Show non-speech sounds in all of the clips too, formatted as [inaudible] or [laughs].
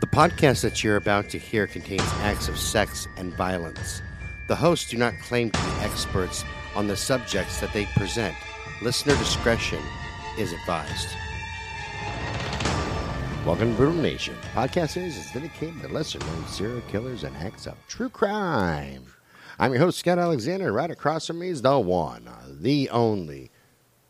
The podcast that you're about to hear contains acts of sex and violence. The hosts do not claim to be experts on the subjects that they present. Listener discretion is advised. Welcome to Brutal Nation. Podcast series is dedicated to lesser known serial killers and acts of true crime. I'm your host, Scott Alexander. Right across from me is the one, the only.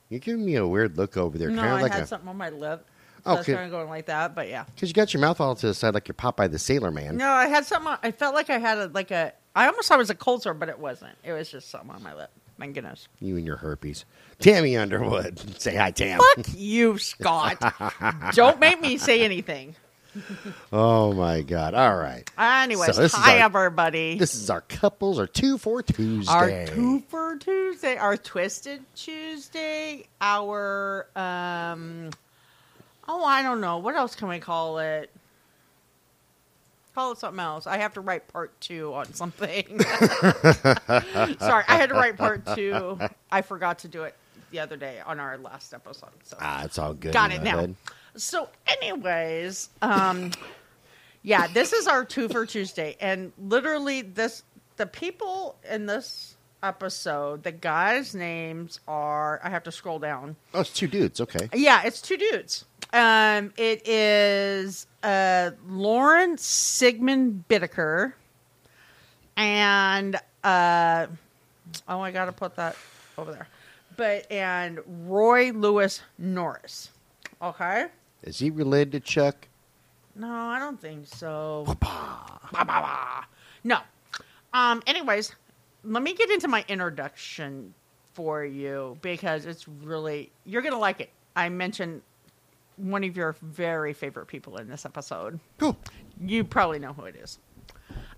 You're giving me a weird look over there. No, kind of I like had a, something on my lip. So I was Okay. kind of going like that, but yeah. Because you got your mouth all to the side like you're Popeye the Sailor Man. No, I had something. on- I felt like I had a, like a. I almost thought it was a cold sore, but it wasn't. It was just something on my lip. My goodness. You and your herpes. Tammy Underwood. [laughs] Say hi, Tam. Fuck you, Scott. Don't make me say anything. Oh, my God. All right. Anyways, So hi our- everybody. This is our couples our two for Tuesday. our two for Tuesday, our Twisted Tuesday, our um. Oh, I don't know. What else can we call it? Call it something else. I have to write part two on something. [laughs] Sorry, I had to write part two. I forgot to do it the other day on our last episode. So Ah, it's all good. got it now. hood. So, anyways, um, yeah, this is our two for Tuesday, and literally, this the people in this episode, the guys' names are. I have to scroll down. Oh, it's two dudes. Okay. Yeah, it's two dudes. Um, it is uh, Lawrence Sigmund Bittaker and uh, oh, I gotta put that over there. But and Roy Lewis Norris. Okay. Is he related to Chuck? No, I don't think so. No. Um. Anyways, let me get into my introduction for you because it's really you're gonna like it. I mentioned one of your very favorite people in this episode. Cool. You probably know who it is.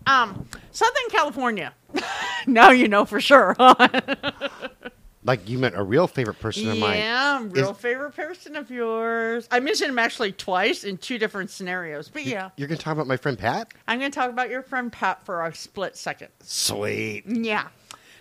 Um, Southern California. [laughs] now you know for sure. [laughs] Like you meant a real favorite person of mine. yeah, real Is- favorite person of yours. I mentioned him actually twice in two different scenarios, but yeah. You're going to talk about my friend Pat? I'm going to talk about your friend Pat for a split second. Sweet. Yeah.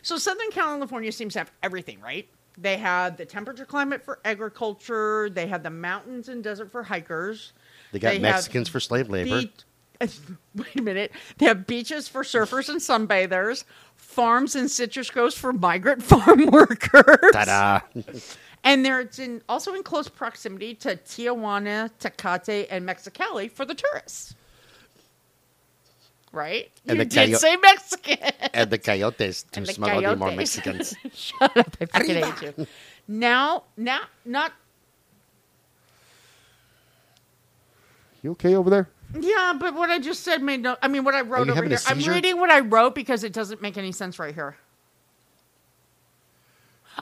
So Southern California seems to have everything, right? They have the temperature climate for agriculture. They have the mountains and desert for hikers. They got have Mexicans for slave labor. Beach- [laughs] Wait a minute. They have beaches for surfers and sunbathers, farms and citrus groves for migrant [laughs] farm workers. Ta-da. And they're it's in, also in close proximity to Tijuana, Tecate, and Mexicali for the tourists. Right? And you the did coyo- say Mexican. and the coyotes to And the smuggle you more coyotes. Mexicans. [laughs] Shut up! I fucking hate you. Now, now, not You okay over there? Yeah, but what I just said made no. I mean, what I wrote over here. I'm reading what I wrote because it doesn't make any sense right here.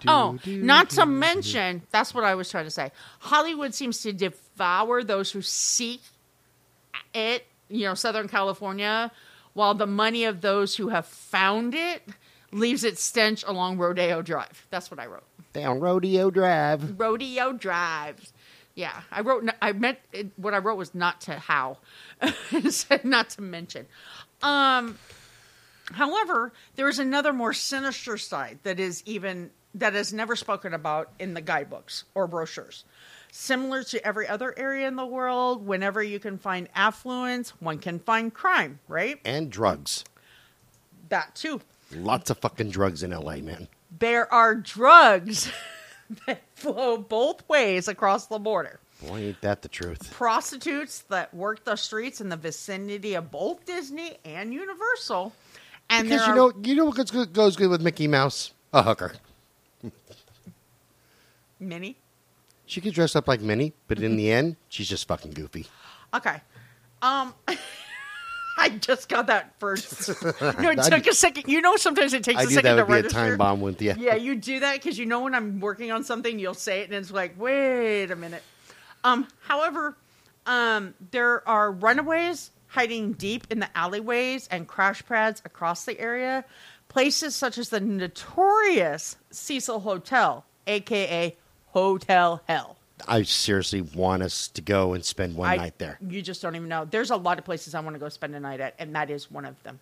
Oh, Do, do, not do, to do. mention, that's what I was trying to say. Hollywood seems to devour those who seek it, you know, Southern California, while the money of those who have found it leaves its stench along Rodeo Drive. That's what I wrote. Down Rodeo Drive. Rodeo Drive. Yeah, I wrote. I meant it, what I wrote was not to how, [laughs] said not to mention. Um, however, there is another more sinister side that is even that is never spoken about in the guidebooks or brochures. Similar to every other area in the world, whenever you can find affluence, one can find crime. Right? And drugs. That too. Lots of fucking drugs in LA, man. There are drugs [laughs] [laughs] that flow both ways across the border. Boy, ain't that the truth. prostitutes that work the streets in the vicinity of both Disney and Universal. And Because you are, know, you know what goes good, goes good with Mickey Mouse? A hooker. Minnie. She could dress up like Minnie, but in the end, she's just fucking goofy. Okay. Um, [laughs] [laughs] I just got that first. [laughs] No, it took a second. You know, sometimes it takes I a knew second that would to be a register. time bomb with you. Yeah, [laughs] you do that because you know when I'm working on something, you'll say it, and it's like, wait a minute. Um, however, um, there are runaways hiding deep in the alleyways and crash pads across the area. Places such as the notorious Cecil Hotel, aka Hotel Hell. I seriously want us to go and spend one I- night there. You just don't even know. There's a lot of places I want to go spend a night at, and that is one of them.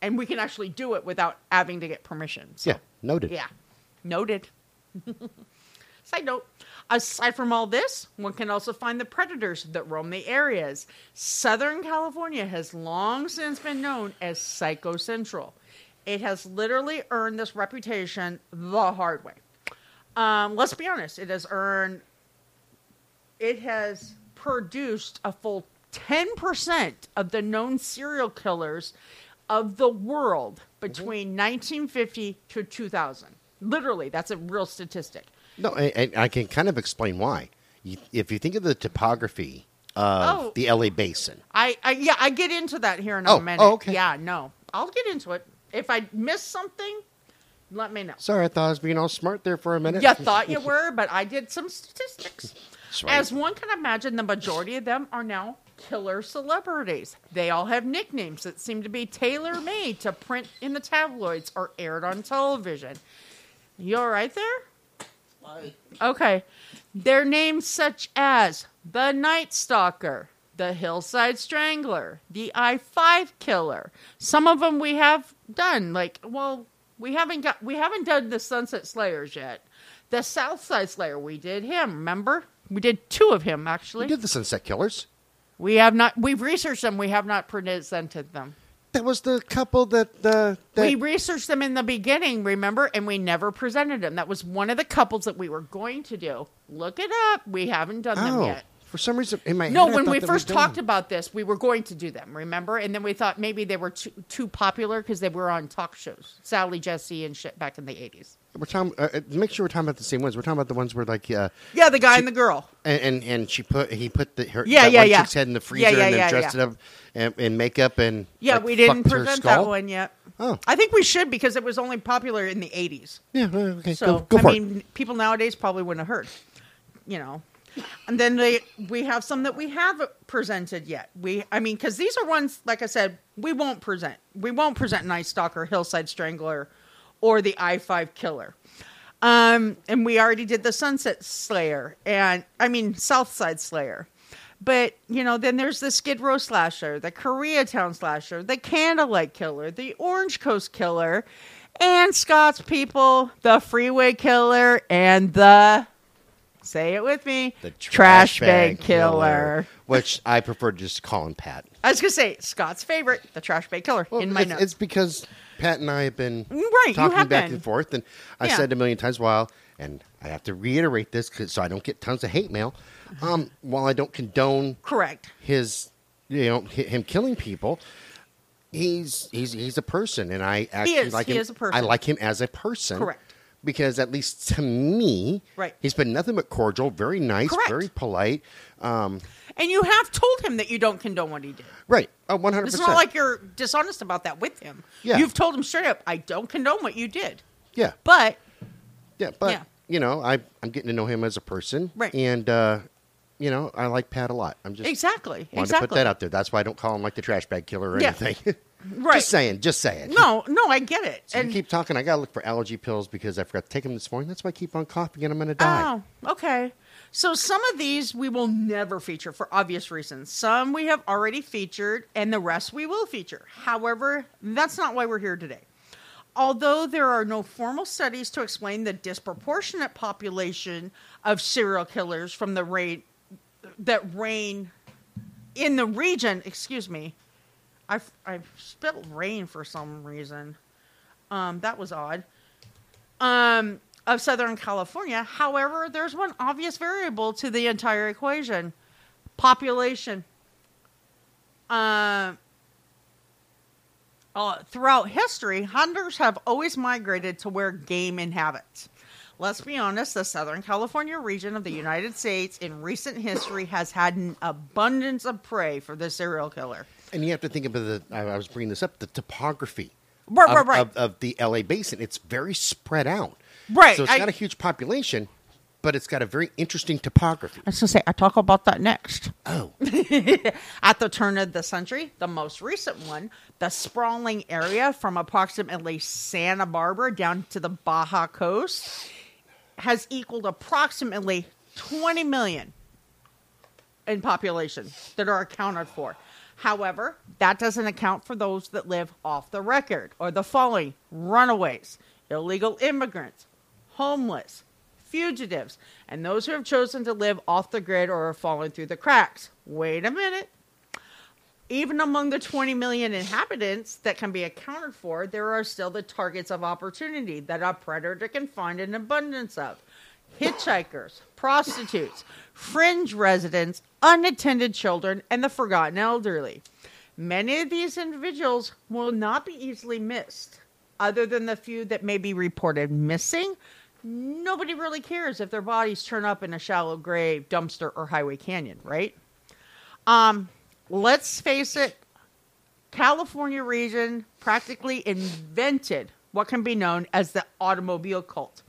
And we can actually do it without having to get permission. So. Yeah, noted. Yeah. Noted. [laughs] Side note. Aside from all this, one can also find the predators that roam the areas. Southern California has long since been known as Psycho Central. It has literally earned this reputation the hard way. Um, let's be honest, it has earned, it has produced a full 10% of the known serial killers of the world mm-hmm. between 1950 to 2000. Literally, that's a real statistic. No, and I can kind of explain why. You, if you think of the topography of Oh. the LA basin, I, I yeah, I get into that here in Oh, a minute. oh, okay. Yeah, no, I'll get into it. If I miss something, let me know. sorry, I thought I was being all smart there for a minute. You thought you were, but I did some statistics. [laughs] Sweet. As one can imagine, the majority of them are now killer celebrities. They all have nicknames that seem to be tailor made to print in the tabloids or aired on television. You all right there? Okay. Their names such as the Night Stalker, the Hillside Strangler, the I 5 Killer. Some of them we have done. Like, well, we haven't got we haven't done the Sunset Slayers yet. The Southside Slayer, we did him, remember? We did two of him actually. We did the Sunset Killers. We have not we've researched them, we have not presented them. That was the couple that uh, that we researched them in the beginning, remember, and we never presented them. That was one of the couples that we were going to do. Look it up. We haven't done them oh, yet. for some reason in my No, head, when we first talked about this, we were going to do them, remember? And then we thought maybe they were too, too popular because they were on talk shows, Sally Jessy and shit back in the 80s. We're talking. Uh, uh, make sure we're talking about the same ones. We're talking about the ones where like uh, Yeah, the guy and the girl. and, and and she put he put the her Yeah, that yeah, one yeah. chick's head in the freezer Yeah, yeah, and then yeah, dressed yeah. it up in, in makeup and Yeah, like, we didn't present that one yet. Oh. I think we should because it was only popular in the 80s. Yeah, okay, So go, go I mean, people nowadays probably wouldn't have heard, you know. And then they, we have some that we haven't presented yet. We, I mean, because these are ones, like I said, we won't present. We won't present Night Stalker, Hillside Strangler, or the I Five Killer. Um, and we already did the Sunset Slayer, and I mean Southside Slayer. But you know, then there's the Skid Row slasher, the Koreatown slasher, the Candlelight Killer, the Orange Coast Killer, and Scott's People, the Freeway Killer, and the say it with me, The Trash Bag Killer. which I prefer to just call him Pat. I was gonna say Scott's favorite, the Trash Bag Killer, Well, in my it's, notes. it's because Pat and I have been Right, talking have back been. and forth, and I Yeah. said a million times, while and I have to reiterate this so I don't get tons of hate mail. Um, while I don't condone Correct. his, you know, him killing people, he's he's he's a person, and I actually is. like He him. is a person. I like him as a person. Correct. Because at least to me, Right. he's been nothing but cordial, very nice, Correct. very polite. Um, And you have told him that you don't condone what he did. right, one hundred It's not like you're dishonest about that with him. Yeah. You've told him straight up, I don't condone what you did. yeah, But Yeah, but Yeah. you know, I I'm getting to know him as a person, Right. And uh, you know, I like Pat a lot. I'm just exactly. wanted exactly. to put that out there. That's why I don't call him like the trash bag killer or Yeah. anything. [laughs] Right. just saying, just saying. No, no, I get it. So and you keep talking. I gotta look for allergy pills because I forgot to take them this morning. That's why I keep on coughing and I'm gonna die. Oh, okay. So some of these we will never feature for obvious reasons. Some we have already featured, and the rest we will feature. However, that's not why we're here today. Although there are no formal studies to explain the disproportionate population of serial killers from the reign that reign in the region, excuse me, I've I've spelled rain for some reason. Um, that was odd um, of Southern California. However, there's one obvious variable to the entire equation population. Um, uh, throughout history, hunters have always migrated to where game inhabits. Let's be honest, the Southern California region of the United States in recent history has had an abundance of prey for the serial killer. And you have to think about the. I was bringing this up. The topography. Right, of, right, right. Of, of the LA basin, it's very spread out. Right, So it's I- got a huge population, but it's got a very interesting topography. I was going to say, I talk about that next. Oh, [laughs] At the turn of the century, the most recent one, the sprawling area from approximately Santa Barbara down to the Baja Coast, has equaled approximately 20 million in population that are accounted for. However, that doesn't account for those that live off the record or the following runaways, illegal immigrants, homeless, fugitives, and those who have chosen to live off the grid or are falling through the cracks. Wait a minute. Even among the 20 million inhabitants that can be accounted for, there are still the targets of opportunity that a predator can find an abundance of hitchhikers, prostitutes, fringe residents, unattended children, and the forgotten elderly. Many of these individuals will not be easily missed, other than the few that may be reported missing. Nobody really cares if their bodies turn up in a shallow grave, dumpster, or highway canyon, right? Um, let's face it, California region practically invented what can be known as the automobile cult.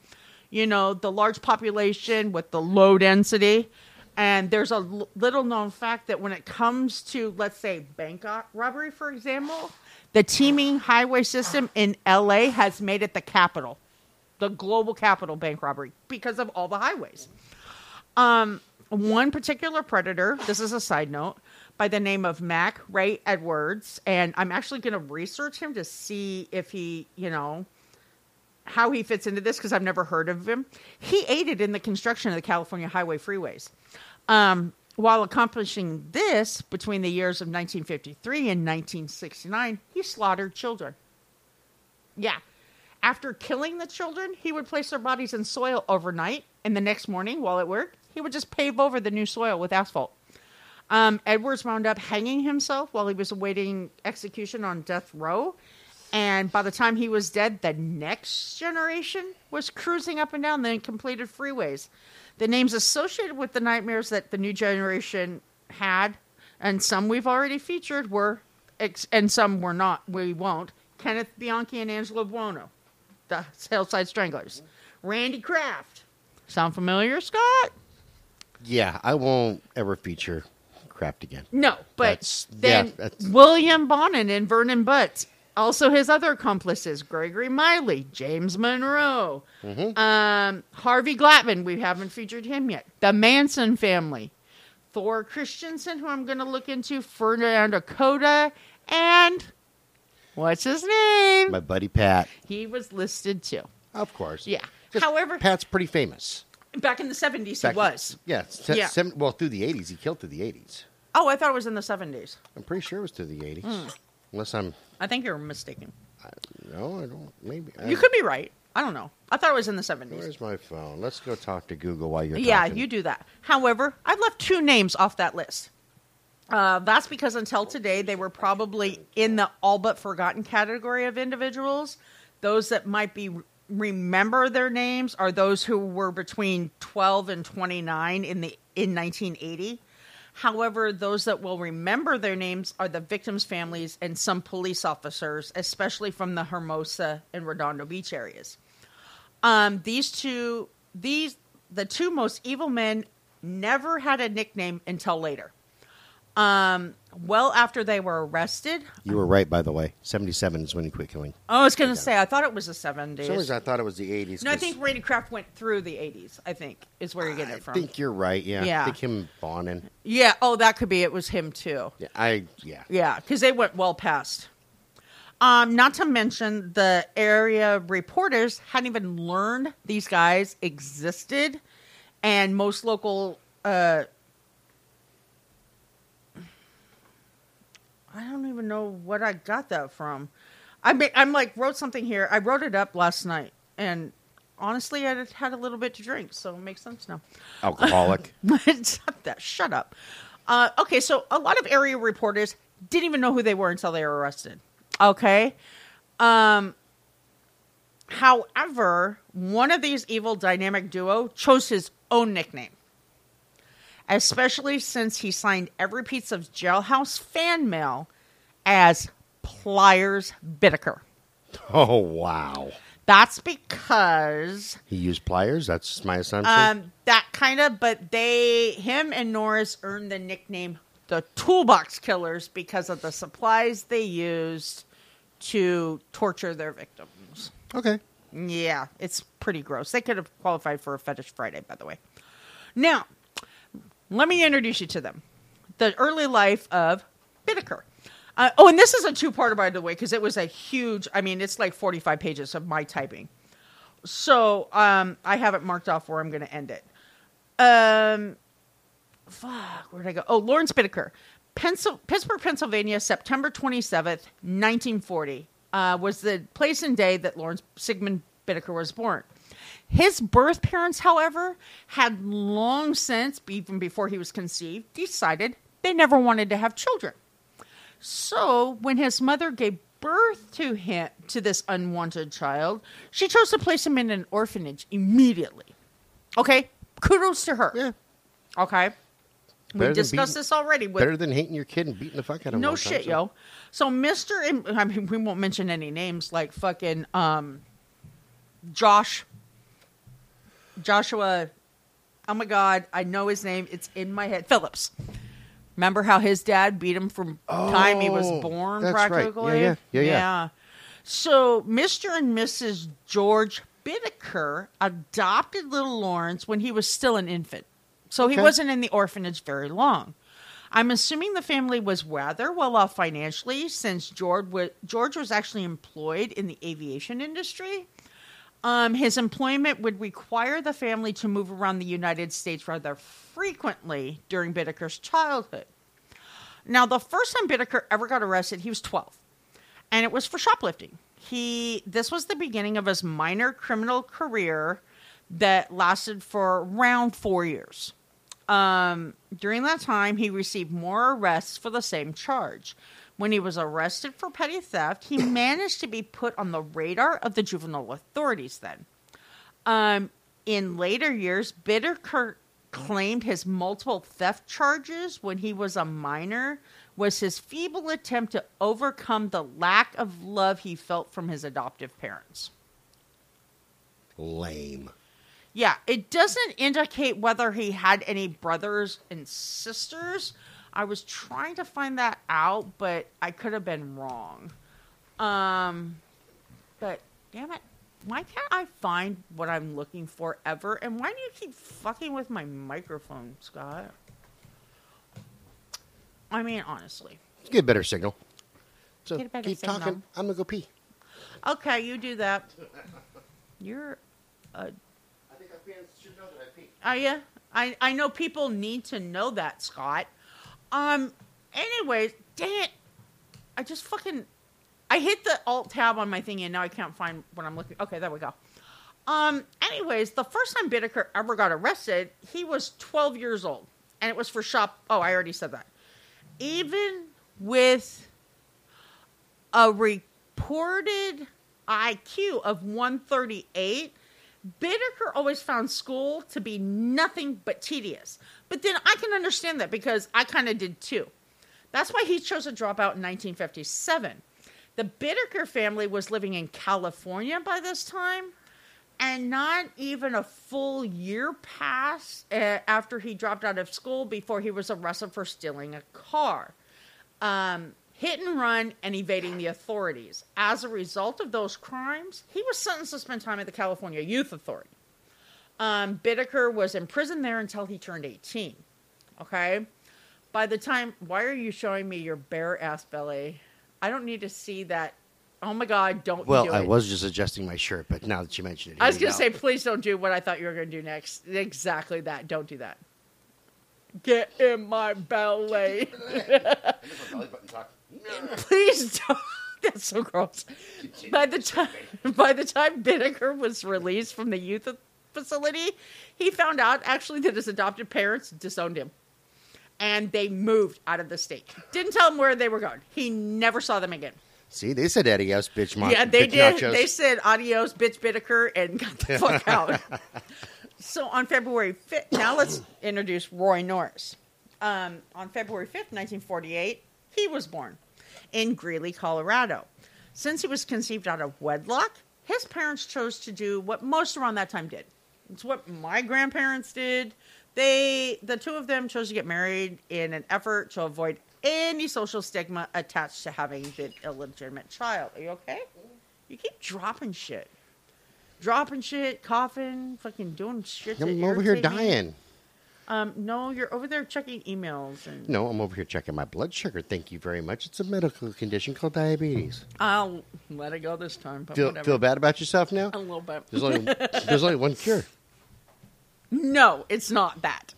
You know, the large population with the low density. And there's a l- little known fact that when it comes to, let's say, bank robbery, for example, the teeming highway system in LA has made it the capital, the global capital bank robbery because of all the highways. Um, one particular predator, this is a side note, by the name of Mack Ray Edwards, and I'm actually going to research him to see if he, you know, how he fits into this because I've never heard of him. He aided in the construction of the California highway freeways. Um, while accomplishing this between the years of 1953 and 1969, he slaughtered children. Yeah. After killing the children, he would place their bodies in soil overnight, and the next morning, while at work, he would just pave over the new soil with asphalt. Um, Edwards wound up hanging himself while he was awaiting execution on death row. And by the time he was dead, the next generation was cruising up and down the completed freeways. The names associated with the nightmares that the new generation had, and some we've already featured, were, and some were not, we won't, Kenneth Bianchi and Angelo Buono, the Hillside Stranglers. Randy Kraft. Sound familiar, Scott? Yeah, I won't ever feature Kraft again. No, but That's- then yeah, William Bonin and Vernon Butts. Also, his other accomplices: Gregory Miley, James Munro, Mm-hmm. um, Harvey Glatman. We haven't featured him yet. The Manson family, Thor Christiansen, who I'm going to look into, Fernando Coda, and what's his name? My buddy Pat, he was listed too. of course. Yeah. However, Pat's pretty famous. back in the 70s, Back- he was. Yeah, Yeah. seven- well, through the 80s. He killed through the 80s. Oh, I thought it was in the 70s. I'm pretty sure it was through the 80s. Hmm. Unless I'm. I think you're mistaken. No, I don't. Maybe. I, You could be right. I don't know. I thought it was in the 70s. Where's my phone? Let's go talk to Google while you're Yeah, talking. you do that. However, I've left two names off that list. Uh, that's because until today, they were probably in the all but forgotten category of individuals. Those that might be remember their names are those who were between 12 and 29 in the in 1980. However, those that will remember their names are the victims' families and some police officers, especially from the Hermosa and Redondo Beach areas. Um, these two, these the two most evil men never had a nickname until later. Um, well after they were arrested. You were right, by the way. 77 is when he quit killing. Oh, I was going to say, I thought it was the 70s. For some reason, I thought it was the 80s. no, I 'cause think Randy Kraft went through the 80s, I think, is where you're getting I it from. I think you're right. Yeah. Yeah. I think him Bonin. yeah, oh, that could be. It was him, too. Yeah. I. Yeah. Yeah, because they went well past. Um, not to mention the area reporters hadn't even learned these guys existed, and most local. Uh, I don't even know what I got that from. I mean, I'm like wrote something here. I wrote it up last night, and honestly, I had a little bit to drink, so it makes sense now. Alcoholic. [laughs] Stop that. Shut up. Uh, okay, so a lot of area reporters didn't even know who they were until they were arrested. Okay. Um, however, one of these evil dynamic duo chose his own nickname, especially since he signed every piece of jailhouse fan mail as Pliers Bittaker. oh, wow. That's because He used pliers. That's my assumption. Um, that kind of, but they, him and Norris earned the nickname the Toolbox Killers because of the supplies they used to torture their victims. okay. Yeah, it's pretty gross. They could have qualified for a Fetish Friday, by the way. Now, let me introduce you to them. The early life of Bittaker. Uh, oh, and this is a two-parter, by the way, because it was a huge. I mean, it's like forty-five pages of my typing. So um, I have it marked off where I'm going to end it. Um, fuck, where did I go? Oh, Lawrence Bittaker, Pencil- Pittsburgh, Pennsylvania, September 27th, 1940, uh, was the place and day that Lawrence Sigmund Bittaker was born. His birth parents, however, had long since, even before he was conceived, decided they never wanted to have children. So when his mother gave birth to him to this unwanted child, she chose to place him in an orphanage immediately. Okay, kudos to her. Yeah. Okay, we Better than discussed beating- this already with Better than hating your kid and beating the fuck out of him. no the time, shit, so- yo. So Mister, I mean, we won't mention any names like fucking um, Josh, Joshua. Oh my god, I know his name. It's in my head. Phillips. Remember how his dad beat him from time he was Oh, born, that's right. Yeah, practically. yeah, yeah, yeah. So Mr. and Mrs. George Bittaker adopted little Lawrence when he was still an infant. So he wasn't in the orphanage very long. I'm assuming the family was rather well off financially since George was, George was actually employed in the aviation industry. Um, his employment would require the family to move around the United States rather frequently during Bittaker's childhood. Now, the first time Bittaker ever got arrested, he was 12, and it was for shoplifting. He this was the beginning of his minor criminal career that lasted for around four years. Um, during that time, he received more arrests for the same charge. When he was arrested for petty theft, he [coughs] managed to be put on the radar of the juvenile authorities then. Um, in later years, Bittaker claimed his multiple theft charges when he was a minor was his feeble attempt to overcome the lack of love he felt from his adoptive parents. Lame. Yeah, it doesn't indicate whether he had any brothers and sisters. I was trying to find that out, but I could have been wrong. Um, but damn it, why can't I find what I'm looking for ever? And why do you keep fucking with my microphone, Scott? I mean, honestly. Get a better signal. So Get a better keep signal. talking. I'm gonna go pee. Okay, you do that. You're a I think our fans should know that I pee. Oh yeah, I I know people need to know that, Scott. Um. Anyways, dang it, I just fucking I hit the alt tab on my thing and now I can't find what I'm looking. Okay, there we go. Um. Anyways, the first time Bittaker ever got arrested, he was 12 years old, and it was for shop. Oh, I already said that. Even with a reported IQ of 138, Bittaker always found school to be nothing but tedious. But then I can understand that because I kind of did too. That's why he chose to drop out in 1957. The Bittaker family was living in California by this time, and not even a full year passed uh, after he dropped out of school before he was arrested for stealing a car um, hit and run, and evading the authorities. As a result of those crimes, he was sentenced to spend time at the California Youth Authority. Um, Bittaker was imprisoned there until he turned 18. Okay? By the time, why are you showing me your bare ass belly? I don't need to see that. Oh my God, don't Well, do I it. was just adjusting my shirt, but now that you mentioned it, I was going to say, please don't do what I thought you were going to do next. Exactly that. Don't do that. Get in my belly. [laughs] [laughs] Please don't. [laughs] That's so gross. By the time by the time Bittaker was released from the youth facility, he found out actually that his adopted parents disowned him, and they moved out of the state. Didn't tell him where they were going. He never saw them again. See, they said adios, bitch. Mon- yeah, they did. Nachos. They said adios, bitch Bittaker, and got the fuck [laughs] out. so on February 5th, now let's introduce Roy Norris. Um, on February 5th, 1948, he was born in Greeley, Colorado. Since he was conceived out of wedlock, his parents chose to do what most around that time did. It's what my grandparents did. They, the two of them, chose to get married in an effort to avoid any social stigma attached to having the illegitimate child. Are you okay? You keep dropping shit, dropping shit, coughing, fucking doing shit. I'm over here me. dying. Um, no, you're over there checking emails, and No, I'm over here checking my blood sugar. Thank you very much. It's a medical condition called diabetes. I'll let it go this time. Feel, whatever. feel bad about yourself now? a little bit. There's only there's only one cure. [laughs] No, it's not that.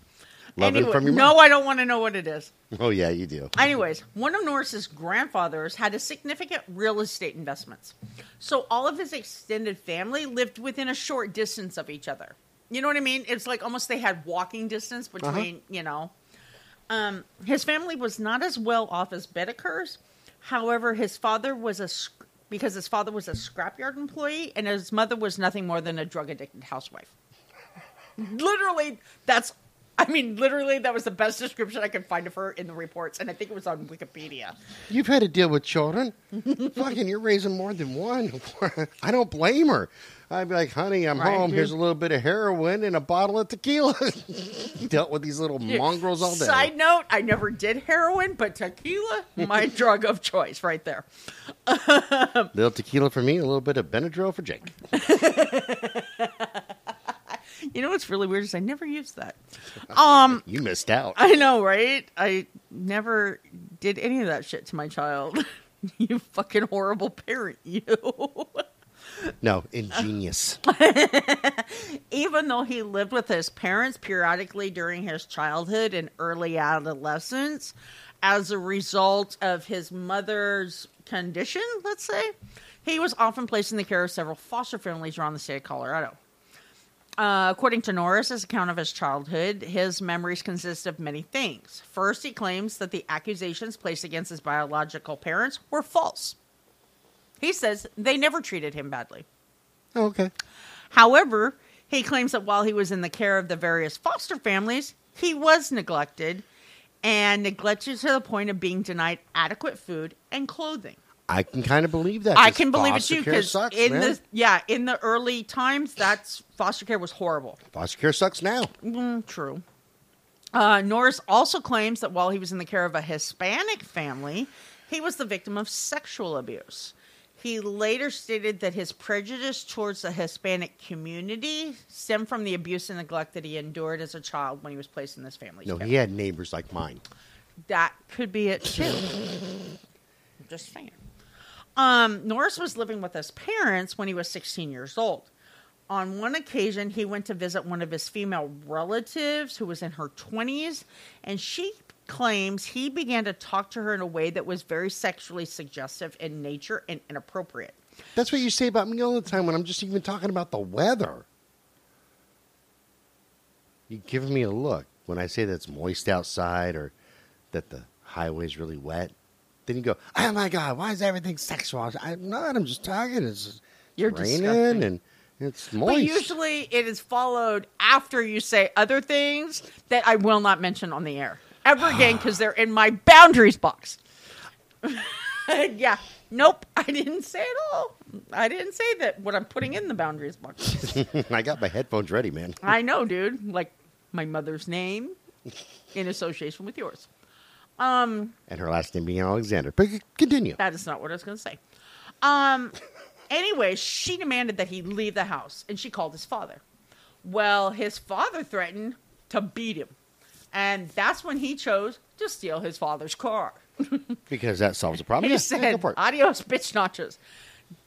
Love it Anyway, from your no, mom. I don't want to know what it is. Oh yeah, you do. Anyways, one of Norris's grandfathers had a significant real estate investments. So all of his extended family lived within a short distance of each other. You know what I mean? It's like almost they had walking distance between, you know. Um, his family was not as well off as Bittaker's. However, his father was a because his father was a scrapyard employee and his mother was nothing more than a drug addicted housewife. Literally, that's I mean, literally, that was the best description I could find of her in the reports, and I think it was on Wikipedia. You've had to deal with children. [laughs] Fucking, you're raising more than one. [laughs] I don't blame her. I'd be like, honey, I'm Right, home. dude. Here's a little bit of heroin and a bottle of tequila. [laughs] Dealt with these little mongrels all day. Side note: I never did heroin, but tequila, my drug of choice, right there. little tequila for me, a little bit of Benadryl for Jake. You know what's really weird is I never used that. [laughs] Um, You missed out. I know, right? I never did any of that shit to my child. [laughs] you fucking horrible parent, you. No, ingenious. [laughs] Even though he lived with his parents periodically during his childhood and early adolescence as a result of his mother's condition, let's say, he was often placed in the care of several foster families around the state of Colorado. Uh, according to Norris's account of his childhood, his memories consist of many things. First, he claims that the accusations placed against his biological parents were false. He says they never treated him badly. Oh, okay. However, he claims that while he was in the care of the various foster families, he was neglected and neglected to the point of being denied adequate food and clothing. I can kind of believe that. I can believe it too because in man. the yeah in the early times, that's foster care was horrible. foster care sucks now. Mm, true. Uh, Norris also claims that while he was in the care of a Hispanic family, he was the victim of sexual abuse. He later stated that his prejudice towards the Hispanic community stemmed from the abuse and neglect that he endured as a child when he was placed in this family. No, care. he had neighbors like mine. That could be it too. [laughs] Just saying. Um, Norris was living with his parents when he was 16 years old. On one occasion, he went to visit one of his female relatives who was in her 20s, and she claims he began to talk to her in a way that was very sexually suggestive in nature and inappropriate. That's what you say about me all the time when I'm just even talking about the weather. You give me a look when I say that it's moist outside or that the highway's really wet. Then you go, "Oh my god, why is everything sexual?" I'm not. I'm just talking. It's You're raining disgusting. and it's moist. But usually it is followed after you say other things that I will not mention on the air ever again because they're in my boundaries box. [laughs] yeah. Nope. I didn't say it all. I didn't say that what I'm putting in the boundaries box. [laughs] I got my headphones ready, man. I know, dude. Like my mother's name in association with yours. Um, And her last name being Alexander. But continue. That is not what I was going to say. Um, anyway, she demanded that he leave the house, and she called his father. Well, his father threatened to beat him, and that's when he chose to steal his father's car. [laughs] Because that solves the problem. He Yeah, yeah, said, it. "Adios, bitch nachos."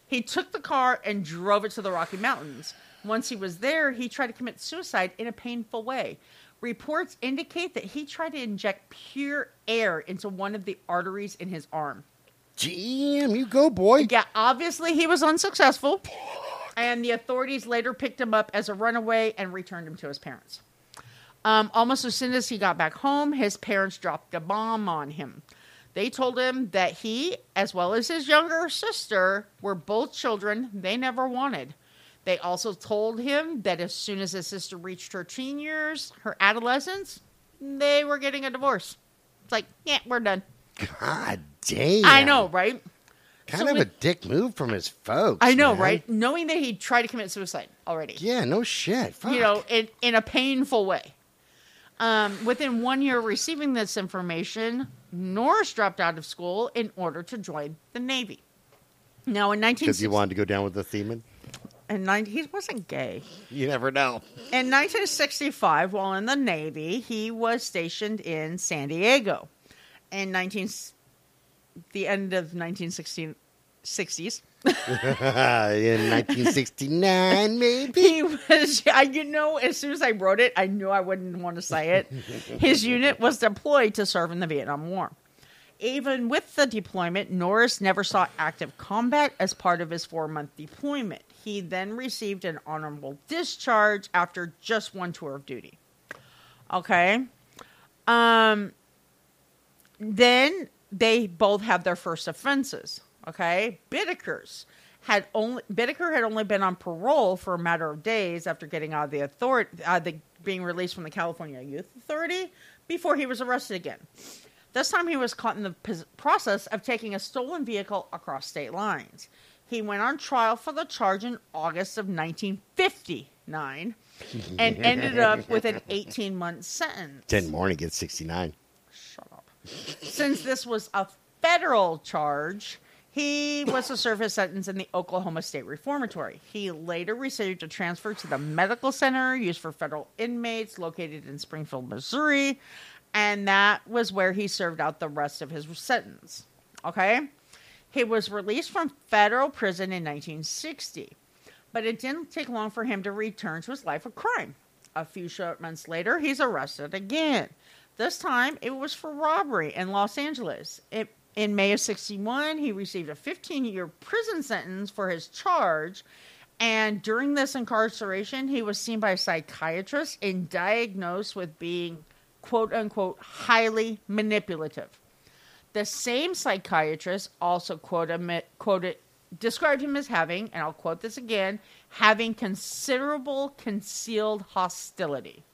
He took the car and drove it to the Rocky Mountains. Once he was there, he tried to commit suicide in a painful way. Reports indicate that he tried to inject pure air into one of the arteries in his arm. Damn, you go, boy. Yeah, obviously he was unsuccessful, and the authorities later picked him up as a runaway and returned him to his parents. Um, almost as soon as he got back home, his parents dropped a bomb on him. They told him that he, as well as his younger sister, were both children they never wanted. They also told him that as soon as his sister reached her teen years, her adolescence, they were getting a divorce. It's like, yeah, we're done. God damn. I know, right? Kind So of we- a dick move from his folks. I know, man. right? Knowing that he tried to commit suicide already. Yeah, no shit. Fuck. You know, in, in a painful way. Um, within one year of receiving this information, Norris dropped out of school in order to join the Navy. Now, in nineteen, because 1960, you wanted to go down with the theming. In 19, he wasn't gay. You never know. In 1965, while in the Navy, he was stationed in San Diego. In 19, the end of 1960s, [laughs] in 1969, maybe. he was. I, you know, as soon as I wrote it, I knew I wouldn't want to say it. His unit was deployed to serve in the Vietnam War. Even with the deployment, Norris never saw active combat as part of his four-month deployment. He then received an honorable discharge after just one tour of duty. Okay. Um. Then they both had their first offenses. Okay, Biddekers had only Bittaker had only been on parole for a matter of days after getting out of the authority, uh, the, being released from the California Youth Authority before he was arrested again. This time he was caught in the process of taking a stolen vehicle across state lines. He went on trial for the charge in August of 1959 and [laughs] ended up with an 18 month sentence. Ten more and he gets 69. Shut up. Since this was a federal charge, he was to serve his sentence in the Oklahoma State Reformatory. He later received a transfer to the medical center used for federal inmates located in Springfield, Missouri, and that was where he served out the rest of his sentence. Okay? He was released from federal prison in 1960, but it didn't take long for him to return to his life of crime. A few short months later, he's arrested again. This time, it was for robbery in Los Angeles. It, in May of 61, he received a 15 year prison sentence for his charge. And during this incarceration, he was seen by a psychiatrist and diagnosed with being, quote unquote, highly manipulative. The same psychiatrist also quoted, quoted, described him as having, and I'll quote this again, having considerable concealed hostility.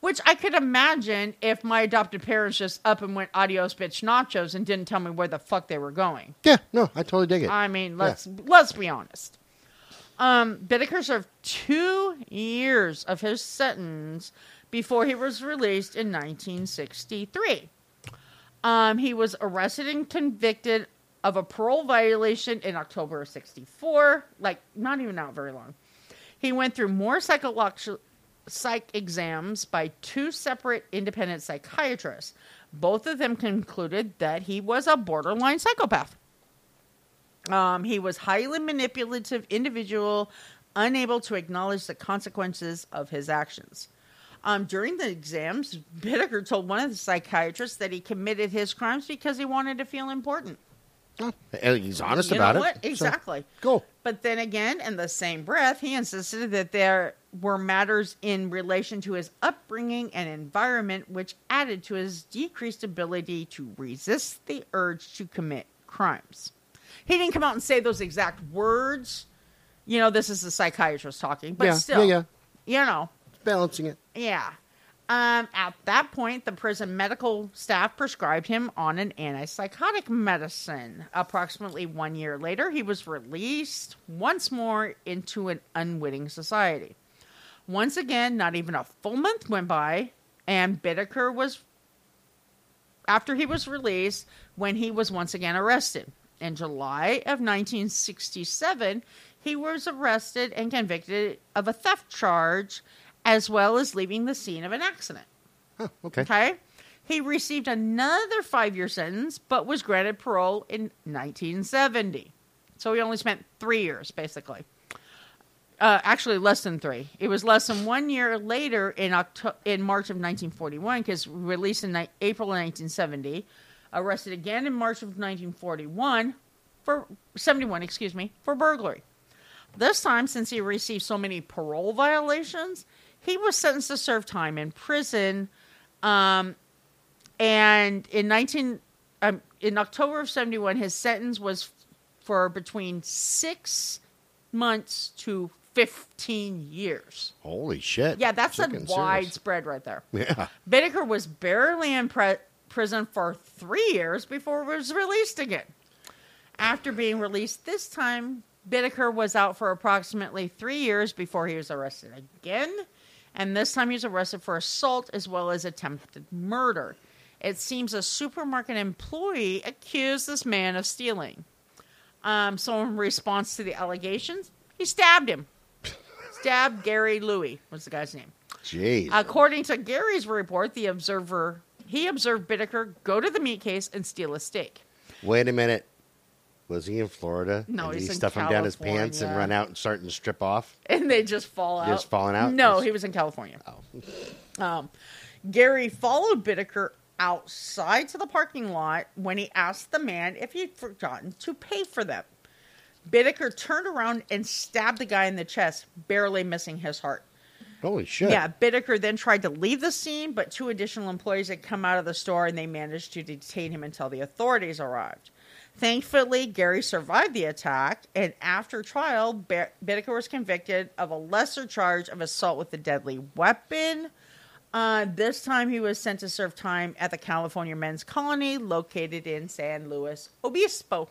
Which I could imagine if my adopted parents just up and went adios bitch nachos and didn't tell me where the fuck they were going. Yeah, no, I totally dig it. I mean, let's let's be honest. Um, Bittaker served two years of his sentence before he was released in 1963. Um, he was arrested and convicted of a parole violation in October of 64, like not even out very long. He went through more psychological psych exams by two separate independent psychiatrists. Both of them concluded that he was a borderline psychopath. Um, he was highly manipulative individual, unable to acknowledge the consequences of his actions. Um, during the exams, Bittaker told one of the psychiatrists that he committed his crimes because he wanted to feel important. Oh, he's honest You about it. what? so- Exactly. cool. But then again, in the same breath, he insisted that there were matters in relation to his upbringing and environment which added to his decreased ability to resist the urge to commit crimes. He didn't come out and say those exact words. You know, this is the psychiatrist talking, but Yeah, still, yeah, you know, Balancing it. yeah. Um, at that point, the prison medical staff prescribed him on an antipsychotic medicine. Approximately one year later, he was released once more into an unwitting society. Once again, not even a full month went by, and Bittaker was, after he was released, when he was once again arrested. In July of 1967, he was arrested and convicted of a theft charge as well as leaving the scene of an accident. Okay. Okay. He received another five year sentence, but was granted parole in 1970. So he only spent three years, basically. Uh, actually, less than three. It was less than one year later in Octo- in March of 1941, because released in ni- April of 1970, arrested again in March of 1941 for 71, excuse me, for burglary. This time, since he received so many parole violations, he was sentenced to serve time in prison. Um, and in 19 um, in October of 71, his sentence was for between six months to 15 years. Holy shit. Yeah, that's a Chicken serious. wide spread right there. Yeah. Bittaker was barely in pre- prison for three years before he was released again. After being released this time, Bittaker was out for approximately three years before he was arrested again. And this time he was arrested for assault as well as attempted murder. It seems a supermarket employee accused this man of stealing. Um, so, in response to the allegations, he stabbed him. stabbed Gary Louie was the guy's name. Jeez. According to Gary's report, the observer he observed Bittaker go to the meat case and steal a steak. Wait a minute. Was he in Florida? No, and did he's he in stuff him down his pants and California. run out and start and strip off? And they just fall out. Just falling out? No, Just- he was in California. Oh. [laughs] Um, Gary followed Bittaker outside to the parking lot when he asked the man if he'd forgotten to pay for them. Bittaker turned around and stabbed the guy in the chest, barely missing his heart. Holy shit. Yeah, Bittaker then tried to leave the scene, but two additional employees had come out of the store and they managed to detain him until the authorities arrived. Thankfully, Gary survived the attack, and after trial, Bittaker was convicted of a lesser charge of assault with a deadly weapon. Uh, this time, he was sent to serve time at the California Men's Colony located in San Luis Obispo.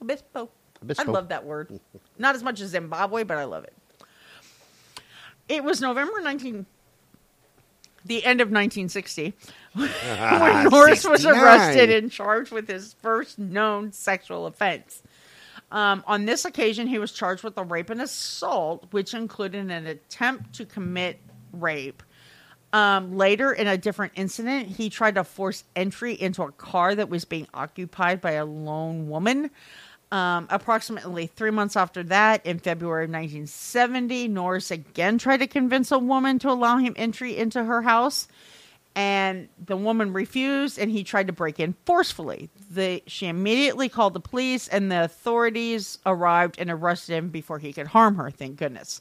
Obispo. Obispo. I love that word. [laughs] Not as much as Zimbabwe, but I love it. It was November 19, the end of 1960, [laughs] Ah, when Norris was arrested and charged with his first known sexual offense. Um, on this occasion, he was charged with a rape and assault, which included an attempt to commit rape. Um, later, in a different incident, he tried to force entry into a car that was being occupied by a lone woman. Um, approximately three months after that, in February of 1970, Norris again tried to convince a woman to allow him entry into her house, and the woman refused, and he tried to break in forcefully. The, she immediately called the police, and the authorities arrived and arrested him before he could harm her. Thank goodness.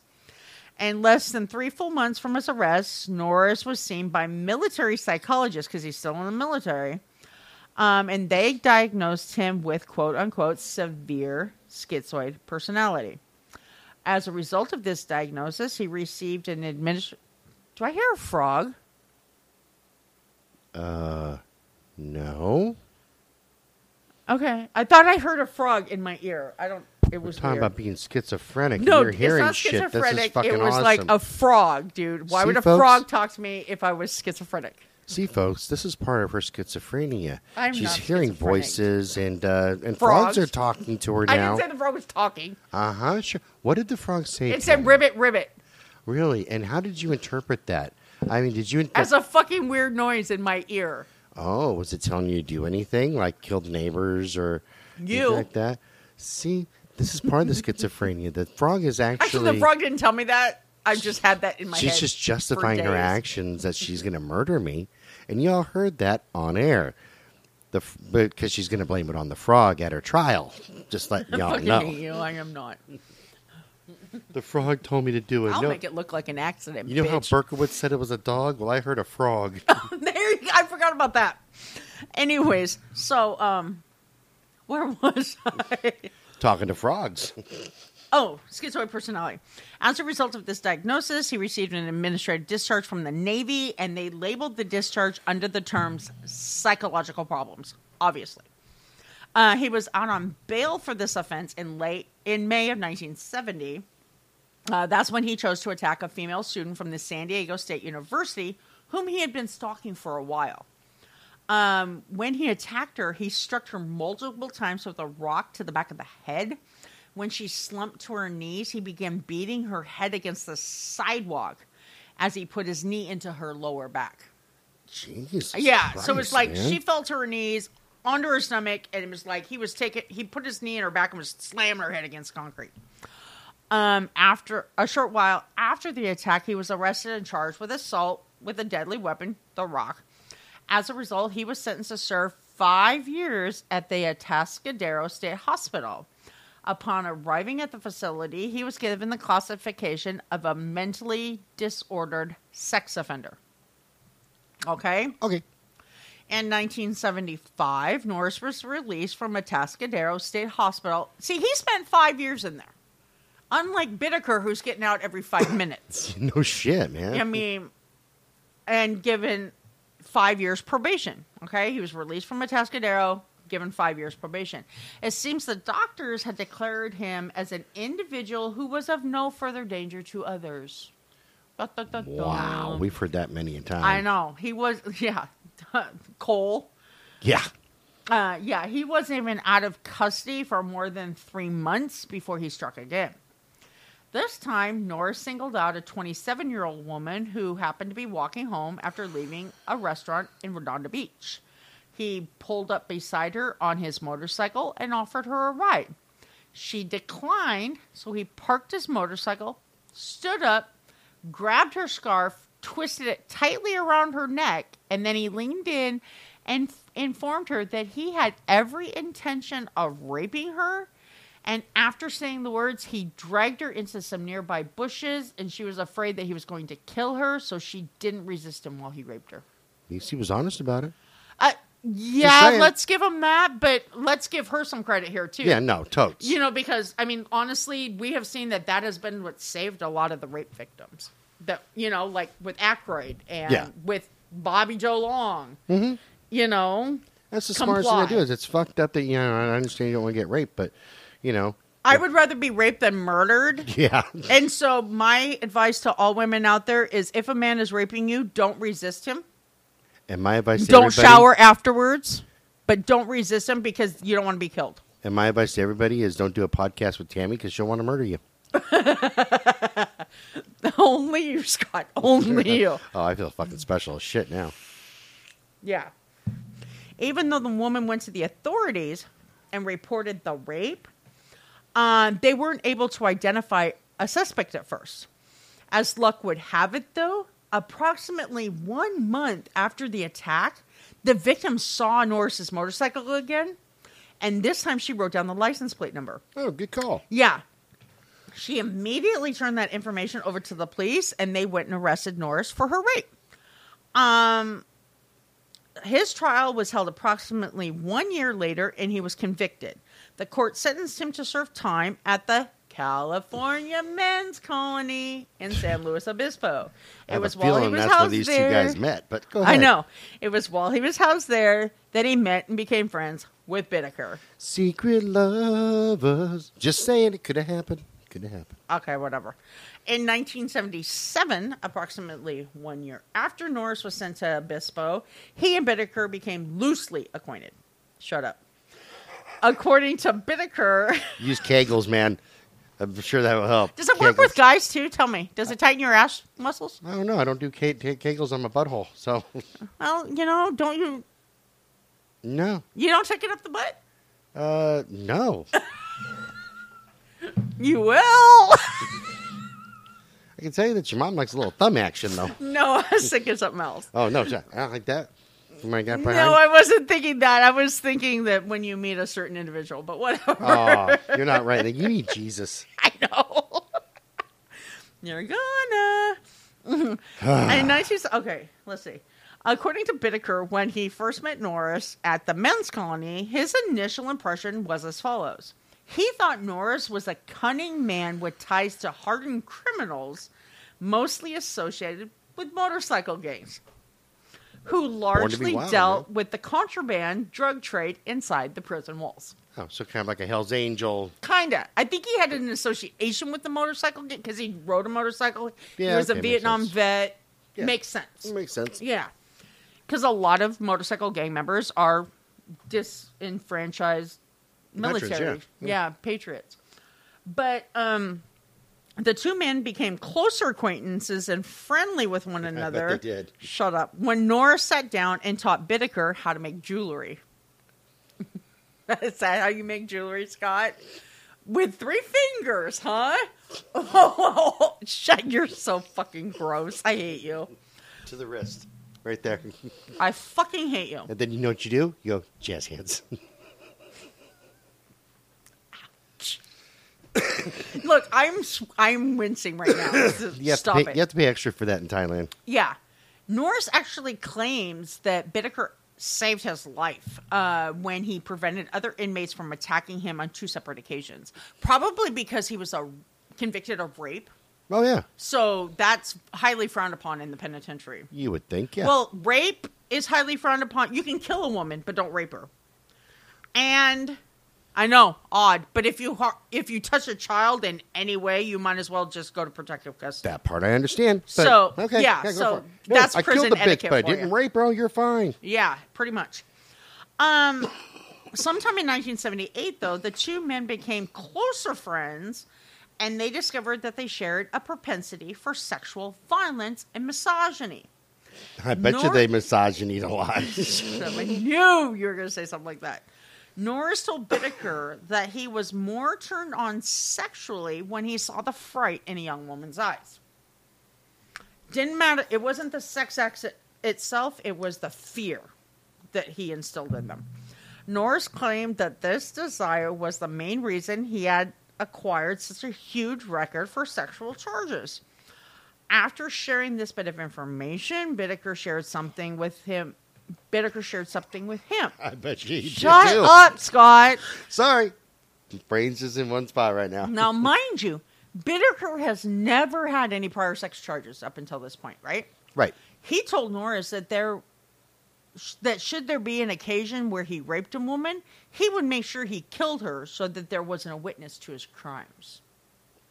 And less than three full months from his arrest, Norris was seen by military psychologists because he's still in the military. Um, and they diagnosed him with quote unquote severe schizoid personality. As a result of this diagnosis, he received an administ. Do I hear a frog? Uh, no. Okay, I thought I heard a frog in my ear. I don't. It was Talking weird. about being schizophrenic. no, you're it's hearing not shit. This is schizophrenic. fucking It was awesome. like a frog, dude. Why See, would a folks? frog talk to me if I was schizophrenic? See, folks, this is part of her schizophrenia. I'm She's not hearing schizophrenic. voices, and uh, and Frogs. frogs are talking to her I now. didn't say the frog was talking. Uh huh. Sure. What did the frog say? It said ribbit, ribbit. Really? And how did you interpret that? I mean, did you? As a fucking weird noise in my ear. oh, was it telling you to do anything like kill the neighbors or anything You. like that? See, this is part of the schizophrenia. The frog is actually. Actually, the frog didn't tell me that. I just had that in my head. she's head. just for justifying her days. actions that she's going to murder me, and y'all heard that on air. The because she's going to blame it on the frog at her trial. Just let [laughs] y'all know. you. I am not. The frog told me to do it. I'll You know- make it look like an accident. You know how bitch. Berkowitz said it was a dog? Well, I heard a frog. [laughs] there you. I forgot about that. Anyways, so um, where was I? Talking to frogs. [laughs] Oh, schizoid personality. As a result of this diagnosis, he received an administrative discharge from the Navy, and they labeled the discharge under the terms psychological problems. Obviously, uh, he was out on bail for this offense in late in May of 1970. Uh, that's when he chose to attack a female student from the San Diego State University, whom he had been stalking for a while. Um, when he attacked her, he struck her multiple times with a rock to the back of the head. When she slumped to her knees, he began beating her head against the sidewalk as he put his knee into her lower back. Jesus. Yeah, so it's like man. she fell to her knees onto her stomach, and it was like he was taking. He put his knee in her back and was slamming her head against concrete. Um, after a short while after the attack, he was arrested and charged with assault with a deadly weapon, the rock. As a result, he was sentenced to serve five years at the Atascadero State Hospital. Upon arriving at the facility, he was given the classification of a mentally disordered sex offender. Okay? Okay. In 1975, Norris was released from Atascadero State Hospital. See, he spent five years in there. Unlike Bittaker, who's getting out every five [coughs] minutes. No shit, man. I mean, and given five years probation. Okay, he was released from Atascadero, given five years probation. It seems the doctors had declared him as an individual who was of no further danger to others. Da, da, da, da. wow. We've heard that many a time. I know he was. [laughs] Yeah, Cole. Yeah. Uh, yeah, he wasn't even out of custody for more than three months before he struck again. This time, Norris singled out a 27 year old woman who happened to be walking home after leaving a restaurant in Redondo Beach. He pulled up beside her on his motorcycle and offered her a ride. She declined, so he parked his motorcycle, stood up, grabbed her scarf, twisted it tightly around her neck, and then he leaned in and f- informed her that he had every intention of raping her. And after saying the words, he dragged her into some nearby bushes, and she was afraid that he was going to kill her, so she didn't resist him while he raped her. At least he was honest about it. Uh, yeah, let's give him that, but let's give her some credit here too. Yeah, no, totes. You know, because I mean, honestly, we have seen that that has been what saved a lot of the rape victims. That you know, like with Aykroyd and Yeah. with Bobby Joe Long. Mhm. You know, That's the smartest thing to do. Is it's fucked up that you know. I understand you don't want to get raped, but you know, I would rather be raped than murdered. [laughs] yeah, And so, my advice to all women out there is: if a man is raping you, don't resist him. And my advice to Don't everybody, shower afterwards, but don't resist him because you don't want to be killed. And my advice to everybody is don't do a podcast with Tammy because she'll want to murder you. [laughs] Only you, Scott. Only [laughs] you. Oh, I feel fucking special as shit now. Yeah. Even though the woman went to the authorities and reported the rape, uh, they weren't able to identify a suspect at first. As luck would have it, though, approximately one month after the attack, the victim saw Norris's motorcycle again, and this time she wrote down the license plate number. Oh, good call. Yeah. She immediately turned that information over to the police and they went and arrested Norris for her rape. Um his trial was held approximately 1 year later and he was convicted. The court sentenced him to serve time at the California Men's Colony in San Luis Obispo. [laughs] It was while he feeling was that's where housed these there. two guys met. But go ahead. I know. It was while he was housed there that he met and became friends with Bittaker. Secret lovers. Just saying, it could have happened. Could have happened. Okay, whatever. In 1977, approximately one year after Norris was sent to Obispo, he and Bittaker became loosely acquainted. Shut up. According to Bittaker, Use Kegels, man. I'm sure that will help. does it work with guys too? Tell me. Does it tighten your ass muscles? I don't know. I don't do Ke- Ke- Kegels on my butthole, so Well, you know, don't you? no. You don't take it up the butt. Uh, no. [laughs] You will. I can tell you that your mom likes a little thumb action, though. [laughs] no, I was thinking something else. Oh no, I don't like that. My God, No. I wasn't thinking that. I was thinking that when you meet a certain individual, but whatever. Oh, you're not [laughs] right. You need Jesus. [laughs] I know. You're gonna. in 19, okay, let's see. According to Bittaker, when he first met Norris at the men's colony, his initial impression was as follows. He thought Norris was a cunning man with ties to hardened criminals, mostly associated with motorcycle gangs, who largely wild, dealt with the contraband drug trade inside the prison walls. Oh, so kind of like a Hell's Angel. Kinda. I think he had an association with the motorcycle gang because he rode a motorcycle. Yeah, he was okay, a Vietnam vet. Yeah. Makes sense. Makes sense. Yeah, because a lot of motorcycle gang members are disenfranchised Veterans, military. yeah. yeah, patriots. But um, the two men became closer acquaintances and friendly with one another. they did. Shut up. When Norris sat down and taught Bittaker how to make jewelry. [laughs] Is that how you make jewelry, Scott? With three fingers, huh? Oh, [laughs] shut! You're so fucking gross. I hate you. To the wrist. Right there. I fucking hate you. And then you know what you do? You go, jazz hands. Look, I'm I'm wincing right now. You have, to Stop pay, it. you have to pay extra for that in Thailand. Yeah. Norris actually claims that Bittaker saved his life uh, when he prevented other inmates from attacking him on two separate occasions. Probably because he was a convicted of rape. Oh, yeah. So that's highly frowned upon in the penitentiary. You would think, yeah. Well, rape is highly frowned upon. You can kill a woman, but don't rape her. And I know, odd, but if you har- if you touch a child in any way, you might as well just go to protective custody. that part I understand. So, okay, yeah, go so for it. No, that's I prison killed the bitch, etiquette but I for didn't you. rape her. You're fine. Yeah, pretty much. Um, sometime in 1978, though, the two men became closer friends, and they discovered that they shared a propensity for sexual violence and misogyny. I bet you Nor- they misogyny a lot. [laughs] [laughs] I knew you were going to say something like that. Norris told Bittaker that he was more turned on sexually when he saw the fright in a young woman's eyes. Didn't matter. It wasn't the sex act itself, it was the fear that he instilled in them. Norris claimed that this desire was the main reason he had acquired such a huge record for sexual charges. After sharing this bit of information, Bittaker shared something with him. Bittaker shared something with him. [laughs] I bet you he did Shut too. up, Scott. Sorry. Brains is in one spot right now. Now, [laughs] mind you, Bittaker has never had any prior sex charges up until this point, right? Right. He told Norris that there that should there be an occasion where he raped a woman, he would make sure he killed her so that there wasn't a witness to his crimes.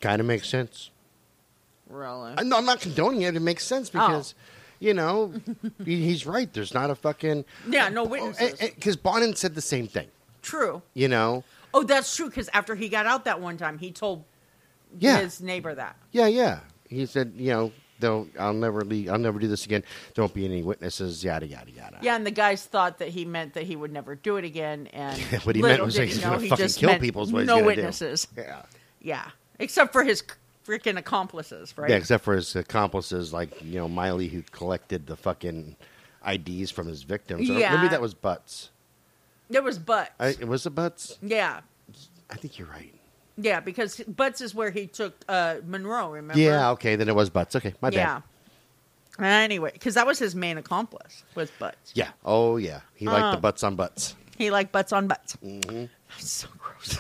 Kind of makes sense. Really? I- No, I'm not condoning it. It makes sense Oh. because, you know, [laughs] he's right. There's not a fucking. Yeah, no witnesses. Oh, eh, eh, because Bonin said the same thing. True. You know. Oh, that's true. Because after he got out that one time, he told Yeah. his neighbor that. Yeah, yeah. He said, you know, don't. I'll never leave. I'll never do this again. Don't be any witnesses. Yada yada yada. Yeah, and the guys thought that he meant that he would never do it again, and [laughs] What he meant was like he he's gonna he fucking kill people is what he's no gonna do. witnesses. Yeah. Yeah, except for his freaking accomplices, right? Yeah, except for his accomplices, like you know Miley, who collected the fucking IDs from his victims. Or Yeah. maybe that was Butts. It was Butts. I, it was the Butts. yeah, I think you're right. yeah, because Butts is where he took uh, Munro. Remember? Yeah, okay, then it was Butts. Okay, my bad. yeah. Anyway, because that was his main accomplice was Butts. Yeah. Oh yeah, he liked the Um, butts on butts, He liked butts on butts. Mm-hmm. That's [laughs] so gross.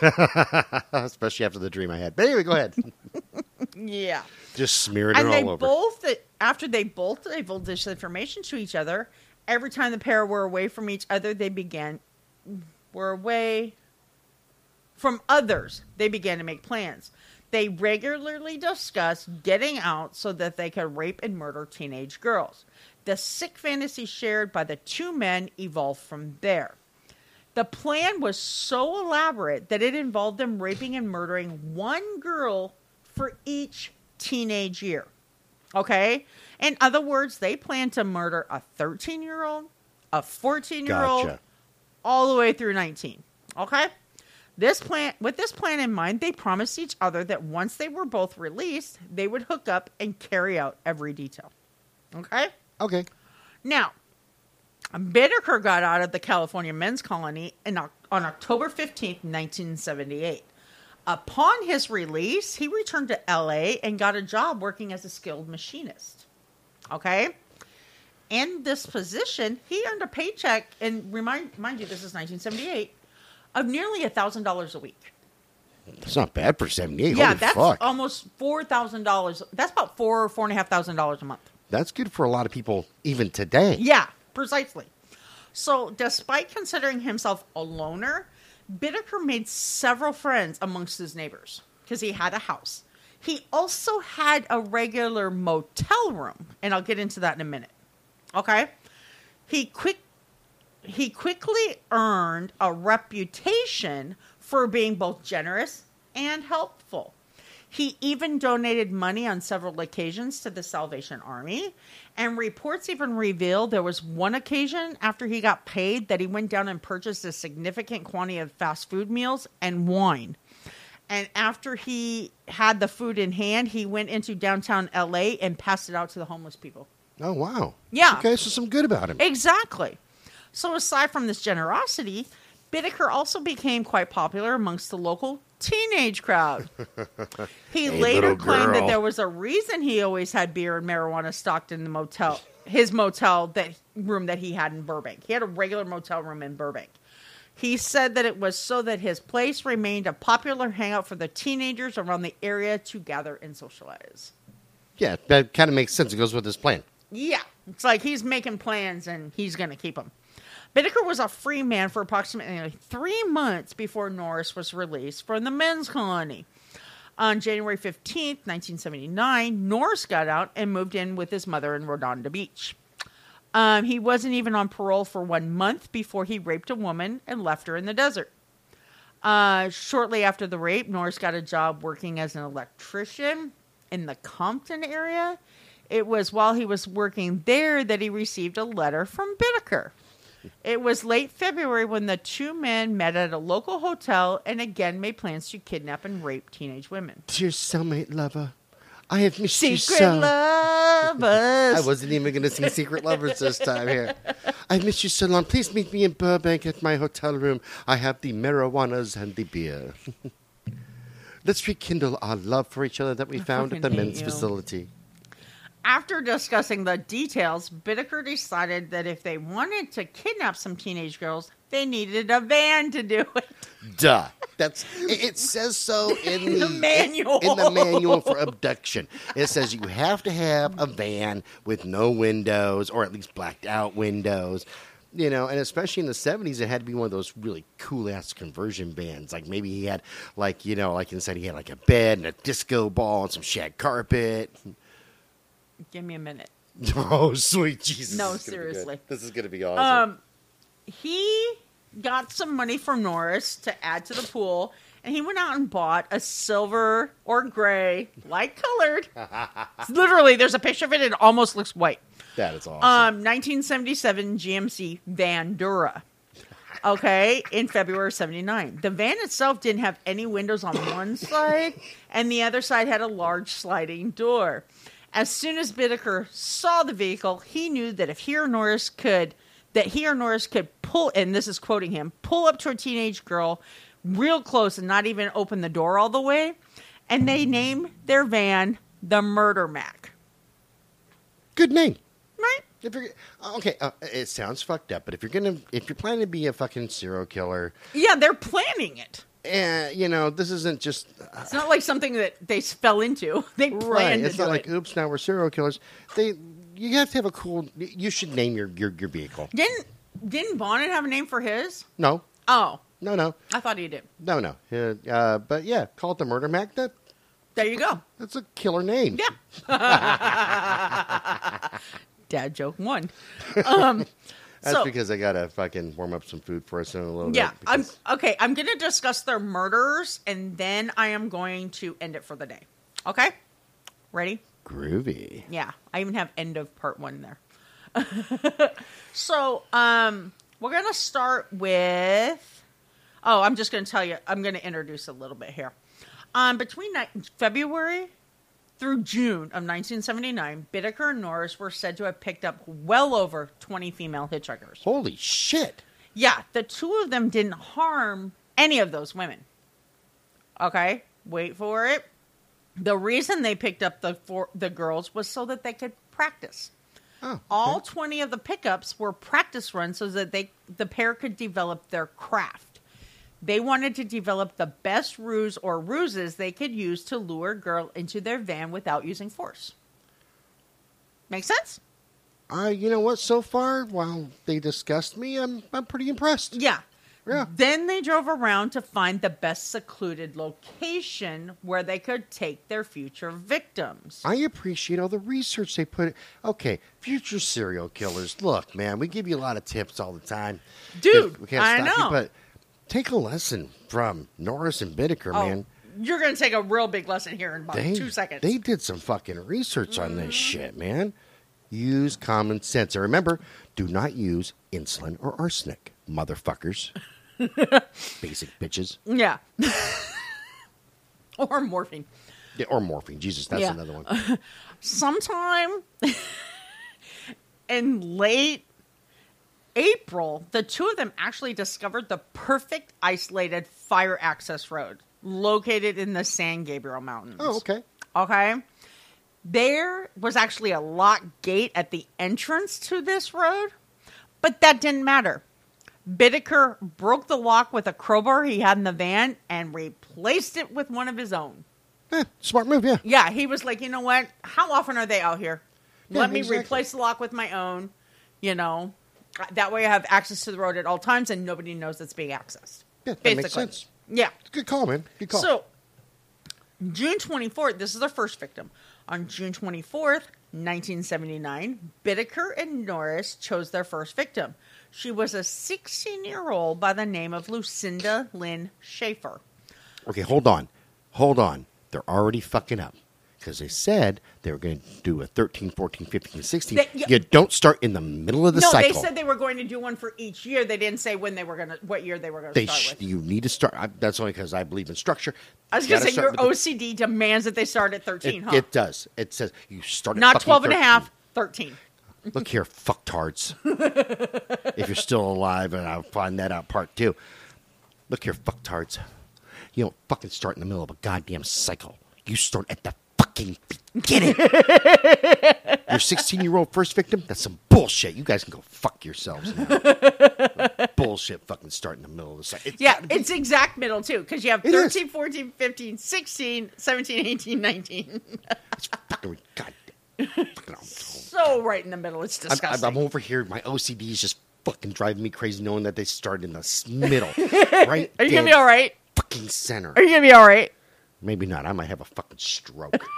[laughs] especially after the dream I had. But anyway, go ahead. [laughs] yeah. Just smeared and they all over. both after they both divulged this information to each other every time the pair were away from each other they began were away from others they began to make plans they regularly discussed getting out so that they could rape and murder teenage girls the sick fantasy shared by the two men evolved from there the plan was so elaborate that it involved them raping and murdering one girl for each teenage year. Okay? In other words, they plan to murder a 13 year old, a 14 year old, Gotcha. all the way through 19. Okay? This plan with this plan in mind, they promised each other that once they were both released, they would hook up and carry out every detail. Okay? Okay. Now, Bittaker got out of the California men's colony in, on October 15th, 1978. Upon his release, he returned to LA and got a job working as a skilled machinist. Okay? In this position, he earned a paycheck, and remind mind you, this is 1978, of nearly $1,000 a week. That's not bad for seventy eight. yeah, Holy that's fuck. almost $4,000. That's about four, four and a half thousand dollars a month. That's good for a lot of people even today. Yeah, precisely. So, despite considering himself a loner, Bittaker made several friends amongst his neighbors because he had a house. He also had a regular motel room, and I'll get into that in a minute. Okay? He quick he quickly earned a reputation for being both generous and helpful. He even donated money on several occasions to the Salvation Army, and reports even reveal there was one occasion after he got paid that he went down and purchased a significant quantity of fast food meals and wine. And after he had the food in hand, he went into downtown LA and passed it out to the homeless people. Oh wow. Yeah. Okay, so some good about him. Exactly. So, aside from this generosity, Bittaker also became quite popular amongst the local teenage crowd. [laughs] He Hey, later claimed that there was a reason he always had beer and marijuana stocked in the motel, his motel that room that he had in Burbank. He had a regular motel room in Burbank. He said that it was so that his place remained a popular hangout for the teenagers around the area to gather and socialize. Yeah, that kind of makes sense. It goes with his plan. Yeah, it's like he's making plans and he's going to keep them. Bittaker was a free man for approximately three months before Norris was released from the men's colony. On January 15th, 1979, Norris got out and moved in with his mother in Redondo Beach. Um, he wasn't even on parole for one month before he raped a woman and left her in the desert. Uh, shortly after the rape, Norris got a job working as an electrician in the Compton area. It was while he was working there that he received a letter from Bittaker. It was late February when the two men met at a local hotel and again made plans to kidnap and rape teenage women. Dear cellmate lover, I have missed you Secret so. lovers. [laughs] I wasn't even going to sing Secret Lovers this time here. I've missed you so long. Please meet me in Burbank at my hotel room. I have the marijuanas and the beer. [laughs] Let's rekindle our love for each other that we found at the men's you. facility. After discussing the details, Bittaker decided that if they wanted to kidnap some teenage girls, they needed a van to do it. Duh. That's it, it says so [laughs] in the, The manual. In, the manual for abduction. It says you have to have a van with no windows or at least blacked out windows. You know, and especially in the seventies, it had to be one of those really cool ass conversion bands. Like maybe he had, like you know, like inside he had like a bed and a disco ball and some shag carpet. Give me a minute. [laughs] Oh, sweet Jesus! No, this is gonna be good. seriously. this is gonna be awesome. Um, he got some money from Norris to add to the pool, and he went out and bought a silver or gray, light colored. [laughs] literally, there's a picture of it. It almost looks white. that is awesome. Um, 1977 GMC Vandura. Okay, in February 79. The van itself didn't have any windows on one side, [laughs] and the other side had a large sliding door. As soon as Bittaker saw the vehicle, he knew that if he or Norris could, that he or Norris could pull, and this is quoting him, pull up to a teenage girl real close and not even open the door all the way, and they named their van the Murder Mac. Good name. Right? If you're okay, uh, it sounds fucked up, but if you're gonna, if you're planning to be a fucking serial killer, Yeah, they're planning it. Eh, you know, this isn't just uh, It's not like something that they fell into. [laughs] They planned right. It's not like, it. oops, now we're serial killers. They, you have to have a cool. You should name your your, your vehicle. Didn't didn't Bonin have a name for his? No, Oh, no, no, I thought he did. no, no. Uh, uh, but yeah, call it the Murder Mac. That There you go. that's a killer name. Yeah. [laughs] Dad joke one. [laughs] Um, That's so because I gotta fucking warm up some food for us in a little bit. yeah, bit. I'm okay. I'm to discuss their murders, and then I am going to end it for the day. Okay, ready? groovy. Yeah, I even have end of part one there. [laughs] so, um, we're gonna start with. Oh, I'm just gonna tell you. I'm gonna introduce a little bit here. Um, between February through June of 1979, Bittaker and Norris were said to have picked up well over 20 female hitchhikers. Holy shit! Yeah, the two of them didn't harm any of those women. Okay, wait for it. The reason they picked up the four, the girls was so that they could practice. Oh, okay. All 20 of the pickups were practice runs so that they the pair could develop their craft. They wanted to develop the best ruse or ruses they could use to lure a girl into their van without using force. Make sense? Uh, you know what? So far, while they disgust me, I'm I'm pretty impressed. Yeah. Yeah. Then they drove around to find the best secluded location where they could take their future victims. I appreciate all the research they put. Okay, future serial killers. Look, man, we give you a lot of tips all the time, Dude, we can't I stop know. You, but take a lesson from Norris and Bittaker, Oh, man. you're going to take a real big lesson here in about They two seconds. They did some fucking research on Mm-hmm. this shit, man. Use common sense, and remember, do not use insulin or arsenic, motherfuckers. [laughs] Basic bitches. yeah. [laughs] or morphine. Yeah, or morphine. Jesus, that's Yeah. another one. [laughs] sometime in late April, the two of them actually discovered the perfect isolated fire access road located in the San Gabriel Mountains. Oh, okay. Okay. There was actually a locked gate at the entrance to this road, but that didn't matter. Bittaker broke the lock with a crowbar he had in the van and replaced it with one of his own. Eh, smart move, yeah. Yeah, he was like, you know what? How often are they out here? Yeah, Let me exactly. replace the lock with my own. You know, that way I have access to the road at all times, and nobody knows it's being accessed. Yeah, that Basically, makes sense. Yeah. Good call, man. Good call. So, June 24th, this is the first victim. On June 24th, 1979, Bittaker and Norris chose their first victim. She was a 16 year old by the name of Lucinda Lynn Schaefer. Okay, hold on. Hold on. They're already fucking up. Because they said they were going to do a 13, 14, 15, 16. They- yeah. You don't start in the middle of the no, cycle. they said they were going to do one for each year. They didn't say when they were going to, what year they were going to start sh- with. you need to start. I, that's only because I believe in structure. I was going to say your OCD demands that they start at the- 13, it, huh? it does. It says you start at Not fucking 12 and a 13. half, 13. [laughs] Look here, fucktards. if you're still alive, and I'll find that out part two. Look here, fucktards. You don't fucking start in the middle of a goddamn cycle. You start at the fucking beginning. [laughs] Your 16 year old first victim? That's some bullshit. You guys can go fuck yourselves now. [laughs] bullshit fucking start in the middle of the cycle. It's Yeah, be- it's exact middle too, because you have 13, 14, 15, 16, 17, 18, 19. it's fucking goddamn. Fucking, so right in the middle. It's I'm, disgusting. I'm over here. My OCD is just fucking driving me crazy knowing that they start in the middle. [laughs] right? Are you going to be all right? Fucking center. Are you going to be all right? Maybe not. I might have a fucking stroke. [laughs]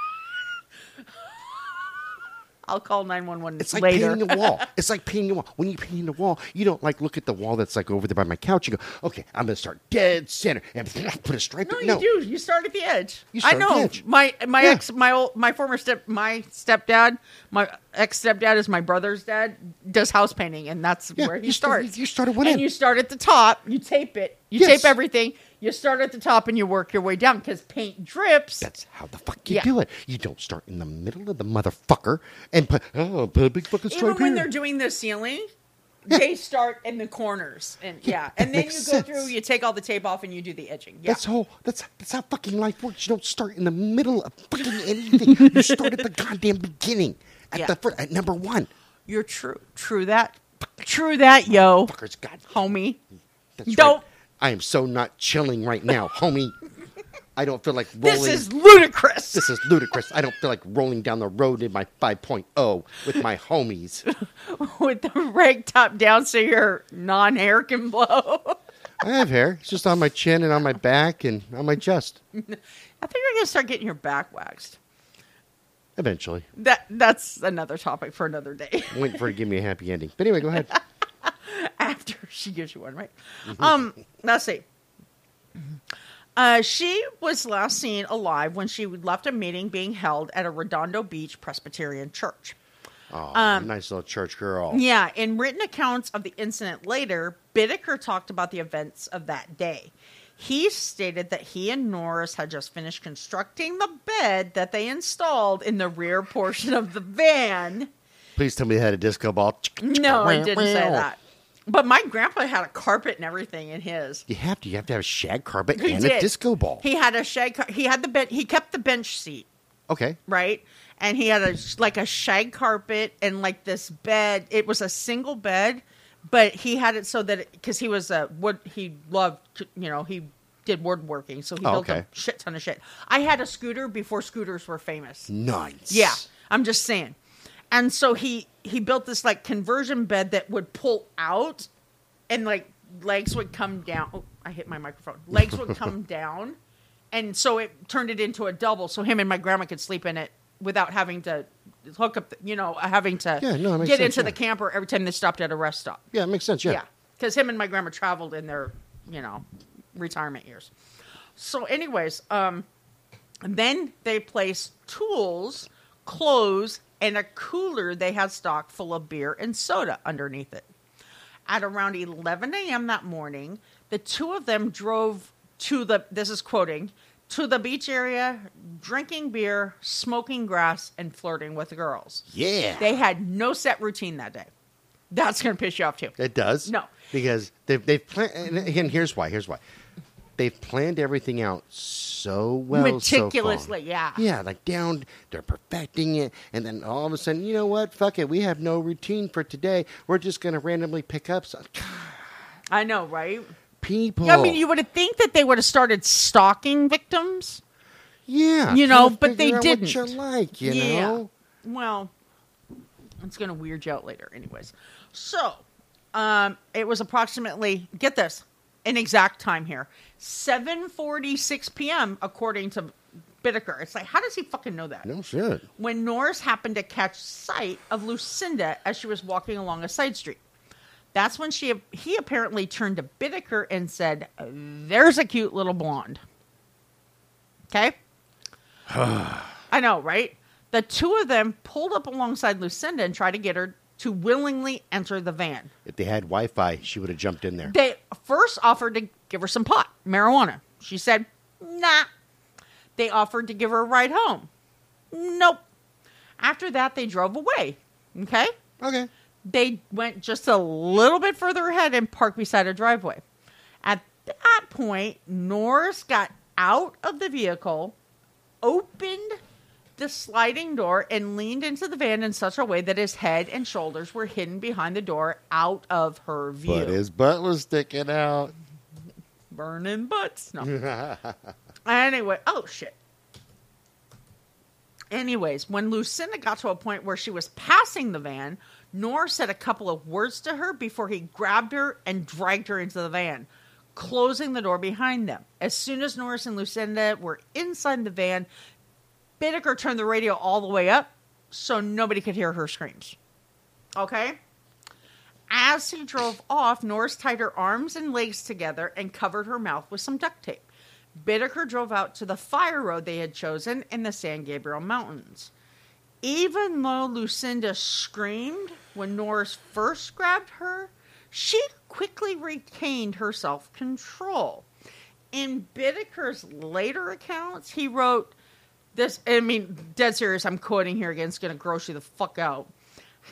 I'll call 911 It's like later. painting the wall. [laughs] It's like painting the wall. When you paint the wall, you don't like look at the wall that's like over there by my couch. You go, okay, I'm gonna start dead center and [laughs] put a stripe. No, in- you do. You start at the edge. You I start at know. the edge. My my Yeah. ex, my old, my former step, my stepdad, my ex stepdad is my brother's dad. Does house painting, and that's Yeah, where he you start- starts. you start at one and end. you start at the top. You tape it. You Yes. tape everything. You start at the top and you work your way down because paint drips. That's how the fuck you Yeah. do it. You don't start in the middle of the motherfucker and put oh put a big fucking stripe Even when here. they're doing the ceiling, they start in the corners, and Yeah, that and then you go makes sense. through. You take all the tape off and you do the edging. Yeah. That's how that's that's how fucking life works. You don't start in the middle of fucking anything. you [laughs] start at the goddamn beginning. At Yeah. the first, at number one. You're true. True that. True that, yo, Fuckers, God, homie. that's Don't-. I am so not chilling right now, homie. I don't feel like rolling. This is ludicrous. This is ludicrous. I don't feel like rolling down the road in my 5.0 with my homies. [laughs] with the rag top down so your non-hair can blow. I have hair. It's just on my chin and on my back and on my chest. [laughs] I think you're gonna start getting your back waxed. Eventually. That that's another topic for another day. Waiting for it to give me a happy ending. But anyway, go ahead. [laughs] [laughs] After she gives you one, right? Mm-hmm. Um, let's see. Uh, she was last seen alive when she left a meeting being held at a Redondo Beach Presbyterian church. Oh, Um, nice little church girl. Yeah, in written accounts of the incident later, Bittaker talked about the events of that day. He stated that he and Norris had just finished constructing the bed that they installed in the rear portion of the van. Please tell me they had a disco ball. No, I didn't say that. But my grandpa had a carpet and everything in his. You have to. You have to have a shag carpet He and did. a disco ball. He had a shag. car- He had the bed. He kept the bench seat, okay. right? And he had a like a shag carpet and like this bed. It was a single bed, but he had it so that because he was a wood. He loved you know he did woodworking, so he Oh, built okay. a shit ton of shit. I had a scooter before scooters were famous. Nice. Yeah, I'm just saying. And so he he built this like conversion bed that would pull out, and like legs would come down. Oh, I hit my microphone. Legs would come [laughs] down, and so it turned it into a double. So him and my grandma could sleep in it without having to hook up. The, you know, having to Yeah, no, get sense, into yeah. the camper every time they stopped at a rest stop. Yeah, it makes sense. Yeah. Yeah, because him and my grandma traveled in their, you know, retirement years. So, anyways, um, then they placed tools, clothes, and a cooler they had stocked full of beer and soda underneath it. At around 11 a.m. that morning, the two of them drove to the, this is quoting, to the beach area, drinking beer, smoking grass, and flirting with girls. Yeah. They had no set routine that day. That's going to piss you off too. It does. No. because they've they've planned. And here's why. Here's why. They've planned everything out so well, so. Meticulously, yeah. Yeah, like down. They're perfecting it, and then all of a sudden, you know what? Fuck it. We have no routine for today. We're just gonna randomly pick up some I know, right? people. I mean, you would have think that they would have started stalking victims. yeah, you know, but they didn't. What you like, you yeah. know. Well, it's going to weird you out later, anyways. So, um, it was approximately get this an exact time here 7:46 p.m. according to Bittaker. It's like, how does he fucking know that? No shit. when Norris happened to catch sight of Lucinda as she was walking along a side street. That's when she he apparently turned to Bittaker and said, "There's a cute little blonde." Okay. [sighs] I know, right? The two of them pulled up alongside Lucinda and tried to get her to willingly enter the van. If they had Wi Fi, she would have jumped in there. They first offered to give her some pot, marijuana. She said, nah. They offered to give her a ride home. Nope. After that, they drove away. Okay? Okay. They went just a little bit further ahead and parked beside a driveway. At that point, Norris got out of the vehicle, opened the sliding door, and leaned into the van in such a way that his head and shoulders were hidden behind the door out of her view. But his butt was sticking out. burning butts. No. [laughs] anyway, oh shit. Anyways, when Lucinda got to a point where she was passing the van, Norris said a couple of words to her before he grabbed her and dragged her into the van, closing the door behind them. As soon as Norris and Lucinda were inside the van, Bittaker turned the radio all the way up so nobody could hear her screams. Okay? As he drove off, Norris tied her arms and legs together and covered her mouth with some duct tape. Bittaker drove out to the fire road they had chosen in the San Gabriel Mountains. Even though Lucinda screamed when Norris first grabbed her, she quickly retained her self control. In Bittaker's later accounts, he wrote this. I mean, dead serious, I'm quoting here again, it's going to gross you the fuck out.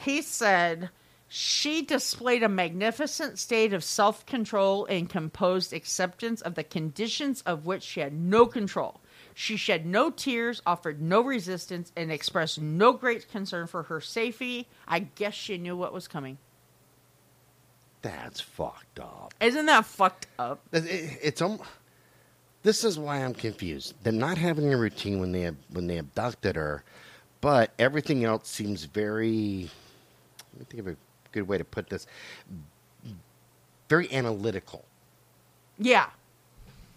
He said, she displayed a magnificent state of self control and composed acceptance of the conditions of which she had no control. She shed no tears, offered no resistance, and expressed no great concern for her safety. I guess she knew what was coming. That's fucked up. Isn't that fucked up? It- it- It's um. This is why I'm confused. Them not having a routine when they when they abducted her, but everything else seems very. Let me think of a good way to put this. Very analytical. Yeah.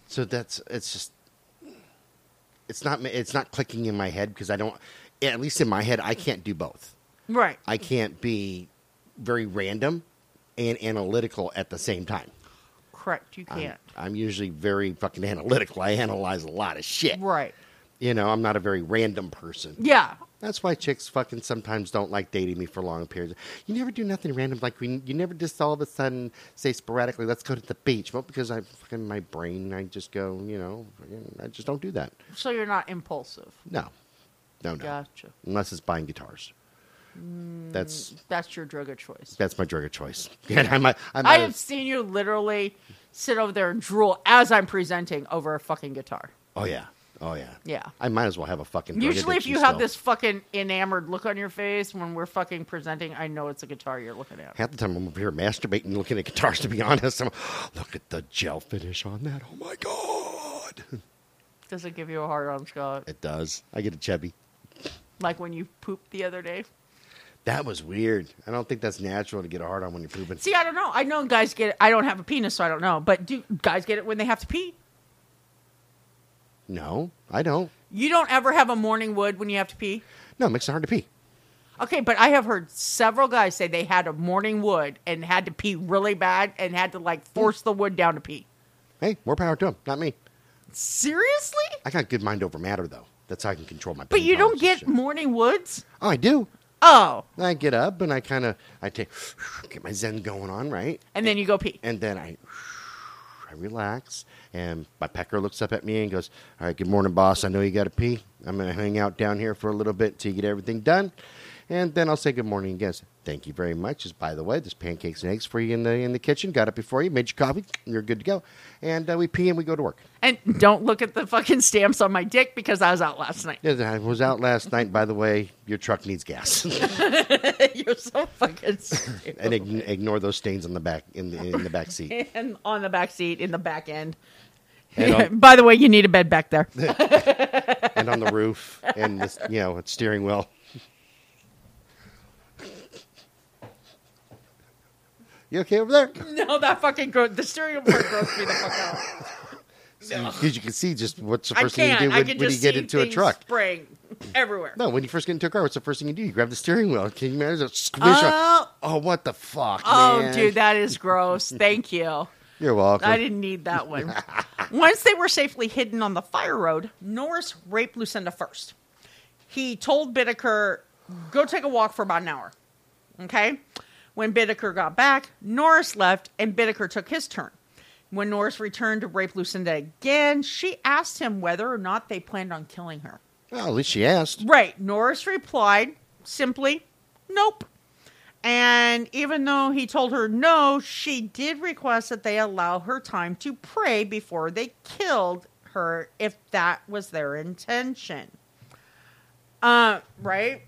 So that's it's just. It's not it's not clicking in my head because I don't. At least in my head, I can't do both. Right. I can't be very random and analytical at the same time. Correct. You I'm- can't. I'm, usually very fucking analytical. I analyze a lot of shit. Right. You know, I'm not a very random person. Yeah. That's why chicks fucking sometimes don't like dating me for long periods. You never do nothing random. Like we, you never just all of a sudden say sporadically, "Let's go to the beach." Well, because I fucking my brain, I just go, you know, I just don't do that. So you're not impulsive. No, no, no. Gotcha. Unless it's buying guitars. Mm, that's That's your drug of choice. that's my drug of choice. [laughs] And I might, I I might have seen you literally sit over there and drool as I'm presenting over a fucking guitar. Oh yeah, oh yeah, Yeah. I might as well have a fucking. drug Usually, if addiction you have still. this fucking enamored look on your face when we're fucking presenting, I know it's a guitar you're looking at. Half the time I'm over here masturbating looking at guitars, to be honest. I'm, [gasps] look at the gel finish on that. Oh my God. [laughs] Does it give you a hard on, Scott? It does. I get a chubby. Like when you pooped the other day? That was weird. I don't think that's natural to get a hard on when you're pooping. See, I don't know. I know guys get it. I don't have a penis, so I don't know. But do guys get it when they have to pee? No, I don't. You don't ever have a morning wood when you have to pee? No, it makes it hard to pee. Okay, but I have heard several guys say they had a morning wood and had to pee really bad and had to like force the wood down to pee. Hey, more power to them, not me. Seriously? I got good mind over matter, though. That's how I can control my But you don't get morning woods? Oh, I do. Oh. I get up and I kind of, I take, get my zen going on, right? And then you go pee. And then I, I relax, and my pecker looks up at me and goes, "All right, good morning, boss. I know you got to pee. I'm gonna hang out down here for a little bit till you get everything done, and then I'll say good morning again. Thank you very much. Just by the way, there's pancakes and eggs for you in the in the kitchen. Got it before you. Made your coffee. You're good to go. And uh, we pee and we go to work. And don't look at the fucking stamps on my dick because I was out last night. Yeah, I was out last night. By the way, your truck needs gas, [laughs] [laughs] You're so fucking stupid. and ign- ignore those stains on the back in the in the back seat. [laughs] and on the back seat, in the back end. On- By the way, you need a bed back there. and on the roof and this, you know, it's steering wheel. You okay over there? [laughs] no, that fucking gro- the steering wheel part grossed me the fuck out. [laughs] Because you can see just what's the first thing you do when, when you get into a truck. spraying everywhere. No, when you first get into a car, what's the first thing you do? You grab the steering wheel. Can you imagine? Squish it. Oh. Oh, what the fuck, Oh, man. dude, that is gross. Thank you. [laughs] You're welcome. I didn't need that one. Once they were safely hidden on the fire road, Norris raped Lucinda first. He told Bittaker, go take a walk for about an hour. Okay? When Bittaker got back, Norris left and Bittaker took his turn. When Norris returned to rape Lucinda again, she asked him whether or not they planned on killing her. Well, at least she asked. Right. Norris replied simply, nope. And even though he told her no, she did request that they allow her time to pray before they killed her if that was their intention. Uh, right?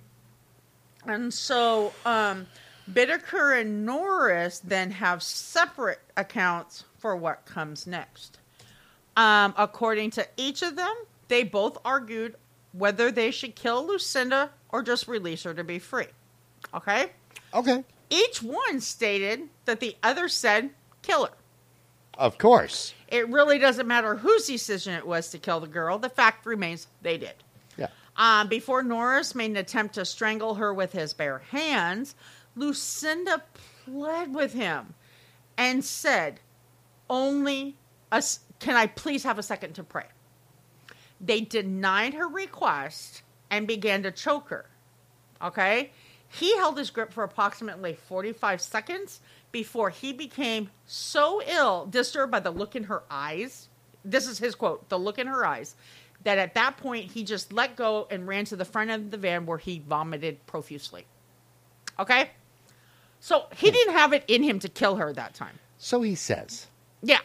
And so um Bittaker and Norris then have separate accounts for what comes next. Um, according to each of them, they both argued whether they should kill Lucinda or just release her to be free. Okay? Okay. Each one stated that the other said kill her. Of course. It really doesn't matter whose decision it was to kill the girl. The fact remains they did. Yeah. Um, before Norris made an attempt to strangle her with his bare hands, Lucinda pled with him and said, Only us, can I please have a second to pray? They denied her request and began to choke her. Okay? He held his grip for approximately 45 seconds before he became so ill, disturbed by the look in her eyes. This is his quote the look in her eyes that at that point he just let go and ran to the front of the van where he vomited profusely. Okay? So he didn't have it in him to kill her that time. So he says. Yeah.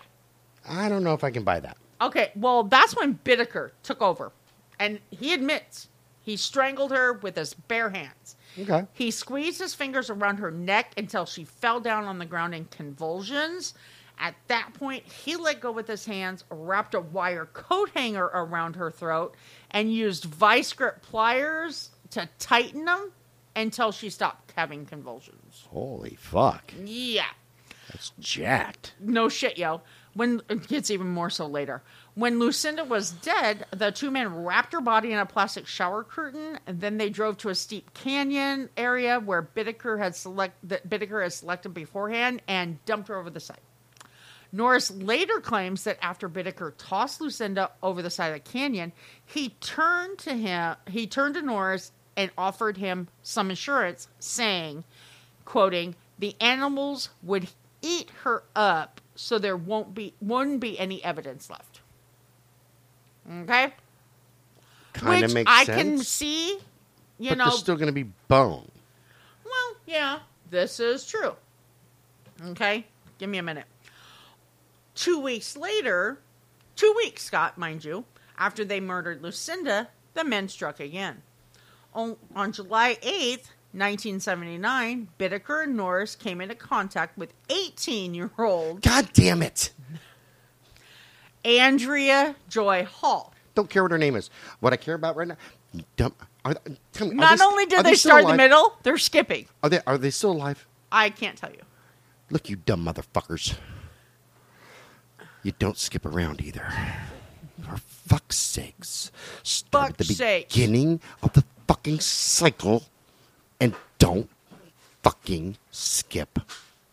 I don't know if I can buy that. Okay, well, that's when Bittaker took over. And he admits he strangled her with his bare hands. Okay. He squeezed his fingers around her neck until she fell down on the ground in convulsions. At that point, he let go with his hands, wrapped a wire coat hanger around her throat, and used vice grip pliers to tighten them until she stopped having convulsions. Holy fuck. Yeah. That's jacked. No shit, yo. When it gets even more so later. When Lucinda was dead, the two men wrapped her body in a plastic shower curtain, and then they drove to a steep canyon area where Bittaker had select that Bittaker had selected beforehand and dumped her over the side. Norris later claims that after Bittaker tossed Lucinda over the side of the canyon, he turned to him he turned to Norris and offered him some insurance, saying, quoting, the animals would eat her up so there won't be wouldn't be any evidence left. Okay? Kind of Which makes I sense. can see, you but know. there's still going to be bone. Well, yeah, this is true. Okay, give me a minute. Two weeks later, two weeks, Scott, mind you, after they murdered Lucinda, the men struck again. On, on July 8th, 1979, Bittaker and Norris came into contact with 18 year old God damn it. Andrea Joy Hall. Don't care what her name is. What I care about right now, dumb. Are, tell me, Not they, only did they, still start in the middle, they're skipping. Are they, are they still alive? I can't tell you. Look, you dumb motherfuckers. You don't skip around either. For fuck's sakes. Start at the sakes. beginning of the fucking cycle and don't fucking skip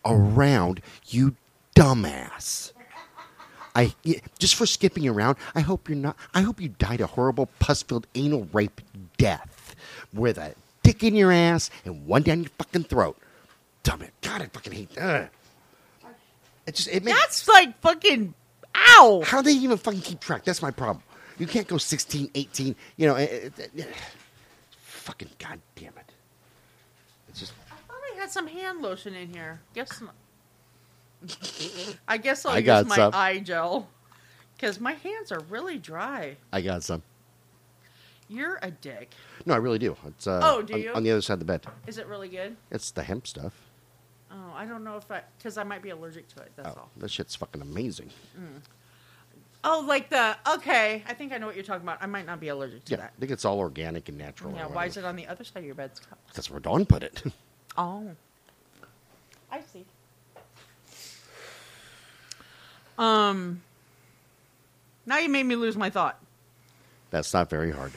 around, you dumbass. I just for skipping around. I hope you're not. I hope you died a horrible pus-filled anal rape death, with a dick in your ass and one down your fucking throat. Dumb it. God, I fucking hate that. It just it makes. That's like fucking ow. How do they even fucking keep track? That's my problem. You can't go 16, 18, you know. It, it, fucking goddamn it. It's just. I thought I had some hand lotion in here. Guess. [laughs] I guess I'll I use got my some. eye gel because my hands are really dry. I got some. You're a dick. No, I really do. It's uh, Oh, do on, you? on the other side of the bed. Is it really good? It's the hemp stuff. Oh, I don't know if I because I might be allergic to it. That's Oh, all. this shit's fucking amazing. Oh, like the okay. I think I know what you're talking about. I might not be allergic to Yeah, I think it's all organic and natural. Yeah. Why is it on the other side of your bed, Scott? That's where Dawn put it. [laughs] Oh, I see. Um. Now you made me lose my thought. That's not very hard.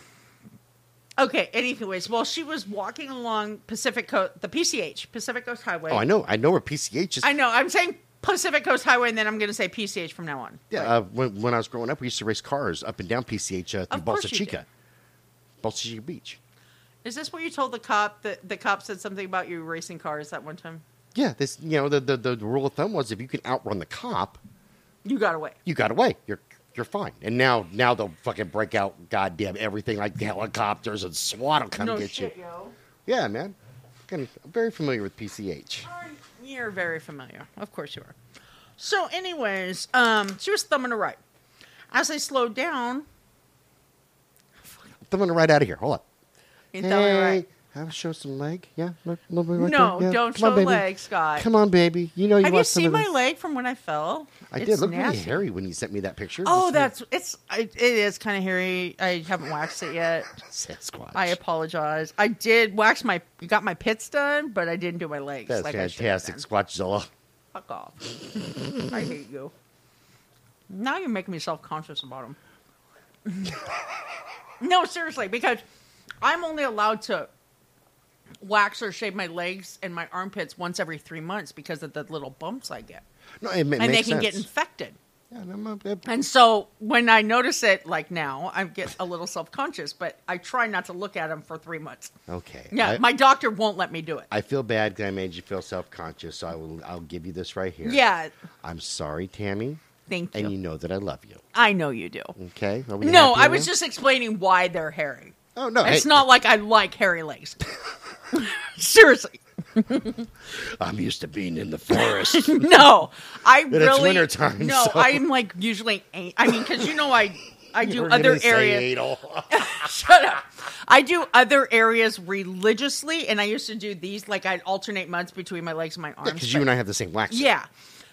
Okay. Anyways, well, she was walking along Pacific Coast, the PCH, Pacific Coast Highway. Oh, I know. I know where PCH is. I know. I'm saying Pacific Coast Highway, and then I'm going to say PCH from now on. yeah, uh, when, when I was growing up, we used to race cars up and down PCH uh, through Of course Bolsa you Chica. Bolsa Chica Beach. Is this where you told the cop that the cop said something about you racing cars that one time? Yeah, this you know the, the the rule of thumb was if you can outrun the cop, You got away. you got away. You're you're fine. And now now they'll fucking break out goddamn everything like helicopters and SWAT will come no get shit, you. yo. Yeah, man. Fucking- I'm very familiar with PCH. You're very familiar. Of course you are. So, anyways, um, she was thumbing her right. As I slowed down, I'm gonna right out of here. Hold you thumbing her right. Have a show some leg. Yeah, look, little bit right No, there. Yeah. don't Come show baby. leg, Scott. Come on, baby. You know you Have want you some seen of my this. leg from when I fell? I It's did. Look really nasty. hairy when you sent me that picture. Oh, that's it's. I, it is kind of hairy. I haven't waxed it yet. [laughs] Sasquatch. I apologize. I did wax my You got my pits done, but I didn't do my legs. That's like I should have fantastic, done. Squatchzilla. Fuck off. [laughs] I hate you. Now you're making me self conscious about them. [laughs] no, seriously, because I'm only allowed to wax or shave my legs and my armpits once every three months because of the little bumps I get, No, it, ma- and they can get infected. Yeah, no, it- And so when I notice it, like now, I get a little self conscious, but I try not to look at them for three months. okay. Yeah, I, my doctor won't let me do it. I feel bad because I made you feel self conscious, so I will. I'll give you this right here. Yeah, I'm sorry, Tammy, thank you. and you know that I love you. I know you do. Okay. No, I was just explaining why they're hairy. Oh no, It's hey, not like I like hairy legs. [laughs] Seriously. [laughs] I'm used to being in the forest. [laughs] No. I it's really wintertime, No, so- I'm like usually I mean cuz you know I I do You're other areas. Shut up. I do other areas religiously and I used to do these like I'd alternate months between my legs and my arms. Because but- you and I have the same wax. Yeah.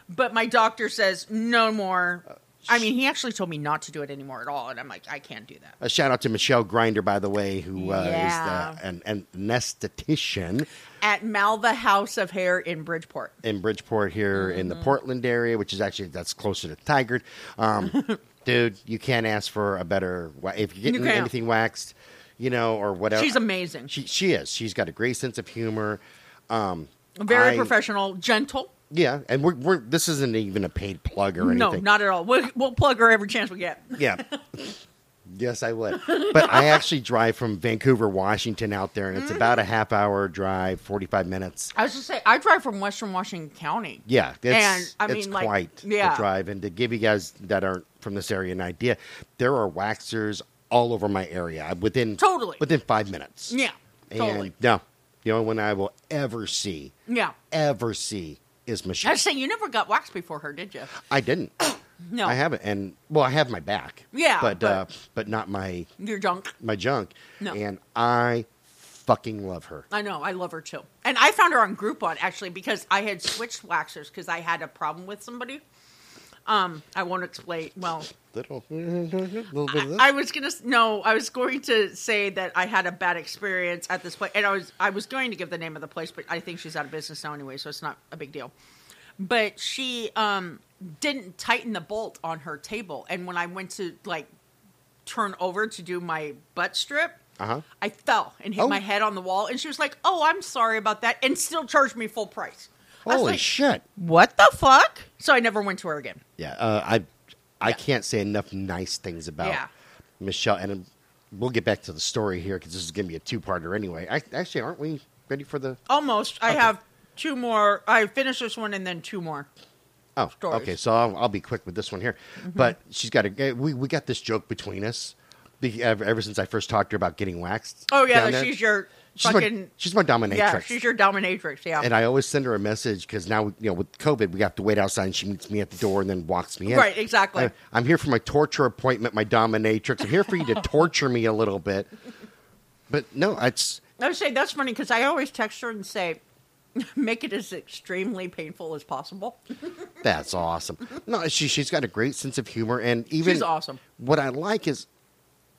But my doctor says no more. I mean, he actually told me not to do it anymore at all and I'm like I can't do that. A shout out to Michelle Grinder, by the way, who uh, Yeah. is the, an, an anesthetician At Malva House of Hair in Bridgeport. in Bridgeport here in the Mm-hmm. Portland area, which is actually that's closer to Tigard. Um, [laughs] dude, you can't ask for a better. If you're getting can't. anything waxed, you know, or whatever. She's amazing. She she is. She's got a great sense of humor. Um, Very I- professional, gentle. Yeah, and we're, we're this isn't even a paid plug or anything. No, not at all. We'll, we'll plug her every chance we get. Yeah. [laughs] yes, I would. But I actually drive from Vancouver, Washington, out there, and it's about a mm. half hour drive, forty five minutes. I was just say I drive from Western Washington County. Yeah, it's, And, I it's mean, like, quite yeah. a drive. And to give you guys that aren't from this area an idea, there are waxers all over my area uh, within Totally. within five minutes. Yeah, and totally. no, the only one I will ever see, Yeah. ever see, is Michelle. I was saying you never got waxed before her, did you? I didn't. [coughs] No. I haven't, and well, I have my back. Yeah, but but- uh, but not my Your junk. my junk. No. And I fucking love her. I know. I love her too. And I found her on Groupon actually because I had switched waxers because I had a problem with somebody. Um, I won't explain. Well, Little, [laughs] little bit of this. I, I was gonna no, I was going to say that I had a bad experience at this place, and I was I was going to give the name of the place, but I think she's out of business now anyway, so it's not a big deal. But she um didn't tighten the bolt on her table, and when I went to like turn over to do my butt strip, uh-huh. I fell and hit Oh. my head on the wall, and she was like, "Oh, I'm sorry about that," and still charged me full price. Holy like, shit! What the fuck? So I never went to her again. Yeah, uh, I I Yeah. can't say enough nice things about Yeah. Michelle, and we'll get back to the story here because this is going to be a two-parter anyway. I, actually, aren't we ready for the? Almost. I have two more. I finished this one and then two more. Oh, Stories. okay. So I'll, I'll be quick with this one here. But she's got a. We we got this joke between us. Ever, ever since I first talked to her about getting waxed. Oh yeah, down like there. she's your She's fucking my, she's my dominatrix. yeah, she's your dominatrix. Yeah, and I always send her a message because now, you know, with COVID, we have to wait outside and she meets me at the door and then walks me in. Right, exactly. I, I'm here for my torture appointment, my dominatrix. I'm here for you to [laughs] torture me a little bit. But no, it's I would say that's funny because I always text her and say, [laughs] make it as extremely painful as possible. [laughs] that's awesome. No, she she's got a great sense of humor, and even She's awesome. What I like is,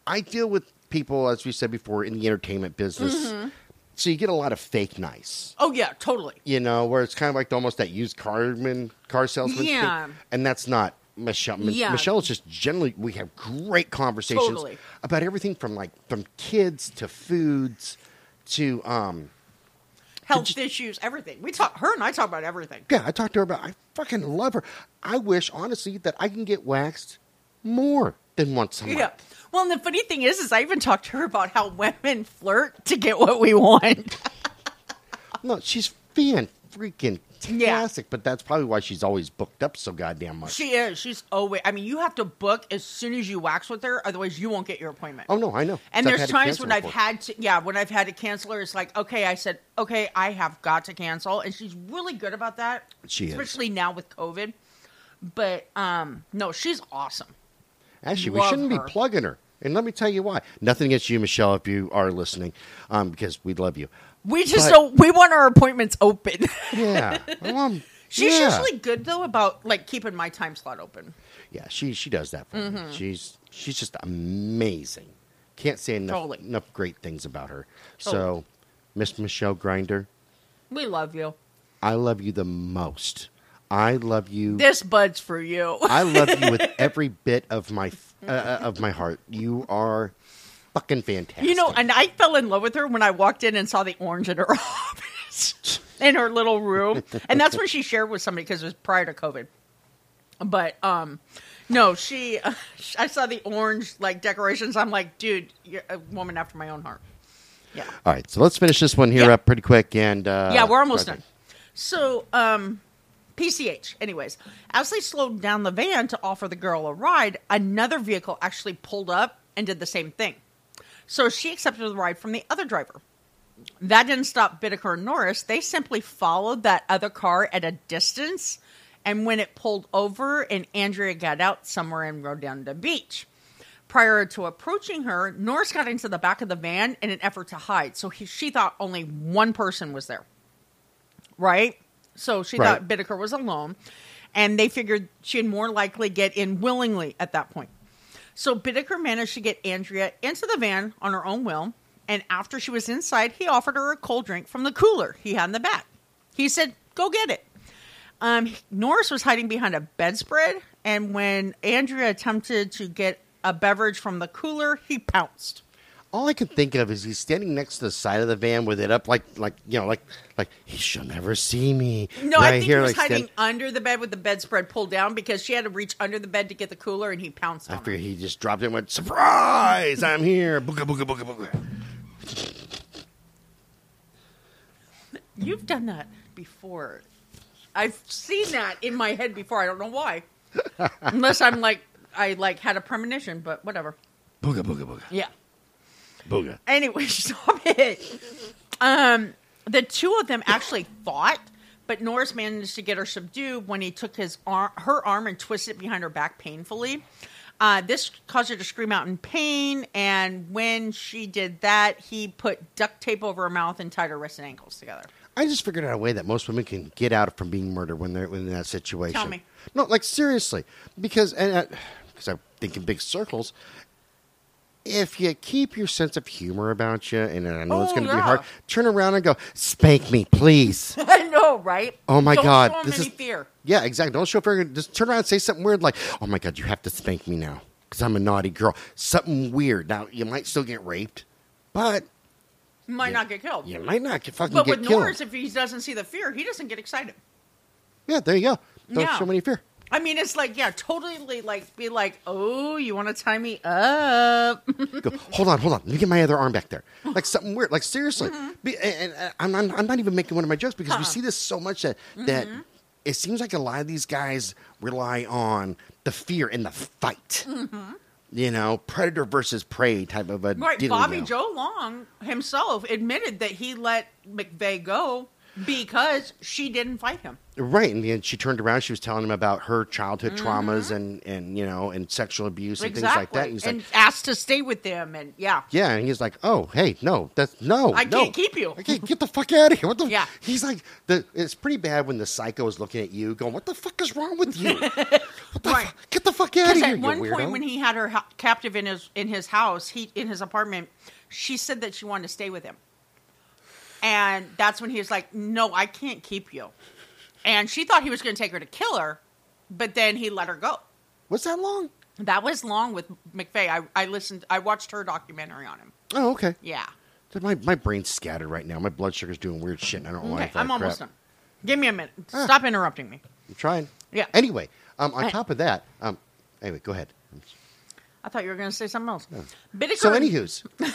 I deal with people, as we said before, in the entertainment business. Mm-hmm. So you get a lot of fake nice. Oh yeah, totally. you know, where it's kind of like almost that used carman car salesman. thing. Yeah. And that's not Michelle. Mi- Yeah. Michelle's just generally we have great conversations Totally. about everything from like from kids to foods to um Health issues, everything. We talk. Her and I talk about everything. yeah. I talked to her about. I fucking love her. I wish honestly that I can get waxed more than once a month. Yeah. Well, and the funny thing is, is I even talked to her about how women flirt to get what we want. [laughs] No, she's fan freaking Yeah. but that's probably why she's always booked up so goddamn much. she is. She's always. I mean, you have to book as soon as you wax with her, otherwise you won't get your appointment. oh no, I know. And there's times when I've before. had to, yeah, when I've had to cancel her, it's like, okay, I said, okay, I have got to cancel, and she's really good about that. She is. especially now with COVID. But um, no, she's awesome. Actually, we shouldn't her. be plugging her. And let me tell you why. Nothing against you, Michelle, if you are listening, um, because we love you. We just But- don't. We want our appointments open. Yeah. Well, [laughs] um, she's yeah. usually good though about like keeping my time slot open. Yeah, she she does that for Mm-hmm. me. She's she's just amazing. Can't say enough Totally. enough great things about her. So, Miss Michelle Grinder, We love you. I love you the most. I love you. This bud's for you. I love you with [laughs] every bit of my uh, uh, of my heart. You are fucking fantastic. You know, and I fell in love with her when I walked in and saw the orange in her [laughs] office, in her little room, and that's when she shared with somebody because it was prior to COVID. But um, no, she, [laughs] I saw the orange like decorations. I'm like, dude, you're a woman after my own heart. Yeah, All right, so let's finish this one here Yeah. up pretty quick. And uh, yeah, we're almost done. So, um, PCH. Anyways, as they slowed down the van to offer the girl a ride, another vehicle actually pulled up and did the same thing. So she accepted the ride from the other driver. That didn't stop Bittaker and Norris. They simply followed that other car at a distance. And when it pulled over and Andrea got out somewhere and rode down the beach. Prior to approaching her, Norris got into the back of the van in an effort to hide. So he, she thought only one person was there. Right? So she Right. thought Bittaker was alone. And they figured she'd more likely get in willingly at that point. So Bittaker managed to get Andrea into the van on her own will, and after she was inside, he offered her a cold drink from the cooler he had in the back. He said, "Go get it." Um, Norris was hiding behind a bedspread, and when Andrea attempted to get a beverage from the cooler, he pounced. All I can think of is he's standing next to the side of the van with it up, like, like you know, like, like he shall never see me. No, right I think here, he was like, hiding stand- under the bed with the bedspread pulled down because she had to reach under the bed to get the cooler, and he pounced I her. he just dropped it and went, surprise, I'm here. Booga, booga, booga, booga. You've done that before. I've seen that in my head before. I don't know why. [laughs] Unless I'm like I like had a premonition, but whatever. Booga, booga, booga. Yeah. Booga. Anyway, [laughs] stop it. Um, the two of them actually fought, but Norris managed to get her subdued when he took his arm, her arm, and twisted it behind her back painfully. Uh, this caused her to scream out in pain, and when she did that, he put duct tape over her mouth and tied her wrists and ankles together. I just figured out a way that most women can get out from being murdered when they're in that situation. Tell me. No, like seriously, because and because I think in big circles. If you keep your sense of humor about you, and I know it's Oh, going to be hard, turn around and go, "Spank me, please." [laughs] I know, right? Oh my Don't God, show this any is- fear. Yeah, exactly. Don't show fear. Just turn around and say something weird like, "Oh my god, you have to spank me now because I'm a naughty girl." Something weird. Now you might still get raped, but He might Yeah. not get killed. you might not get fucking but get with killed. Norris, if he doesn't see the fear, he doesn't get excited. yeah, there you go. Don't Yeah. show any fear. I mean, it's like, yeah, totally like, be like, oh, you want to tie me up? Go, hold on, hold on. Let me get my other arm back there. [laughs] Like something weird. Like seriously. Be, and, and I'm, I'm, I'm not even making one of my jokes because we Mm-hmm. Uh-uh. see this so much that that it seems like a lot of these guys rely on the fear in the fight. You know, predator versus prey type of a Mm-hmm. right. Bobby Joe Long himself admitted that he let McVey go because she didn't fight him. Right, and then she turned around. She was telling him about her childhood traumas and and you know and sexual abuse and Mm-hmm. exactly. things like that. And he's and like, asked to stay with them. And yeah. yeah, and he's like, oh, hey, no, that's no, I no. can't keep you. I can't get the fuck out of here. What the? Yeah. He's like, the. It's pretty bad when the psycho is looking at you, going, "What the fuck is wrong with you? [laughs] What the Right. fu- Get the fuck out of here, at one weirdo!" point, when he had her ha- captive in his in his house, he in his apartment, she said that she wanted to stay with him, and that's when he was like, "No, I can't keep you." And she thought he was going to take her to kill her, but then he let her go. Was that long? That was long with McVey. I, I listened. I watched her documentary on him. Oh, okay. Yeah. Dude, My my brain's scattered right now. My blood sugar's doing weird shit. And I don't know why. Okay, I'm almost done. Give me a minute. Ah. Stop interrupting me. I'm trying. Yeah. Anyway, um, on I- top of that, um, anyway, go ahead. I thought you were going to say something else. Bittaker So, anywho's, [laughs]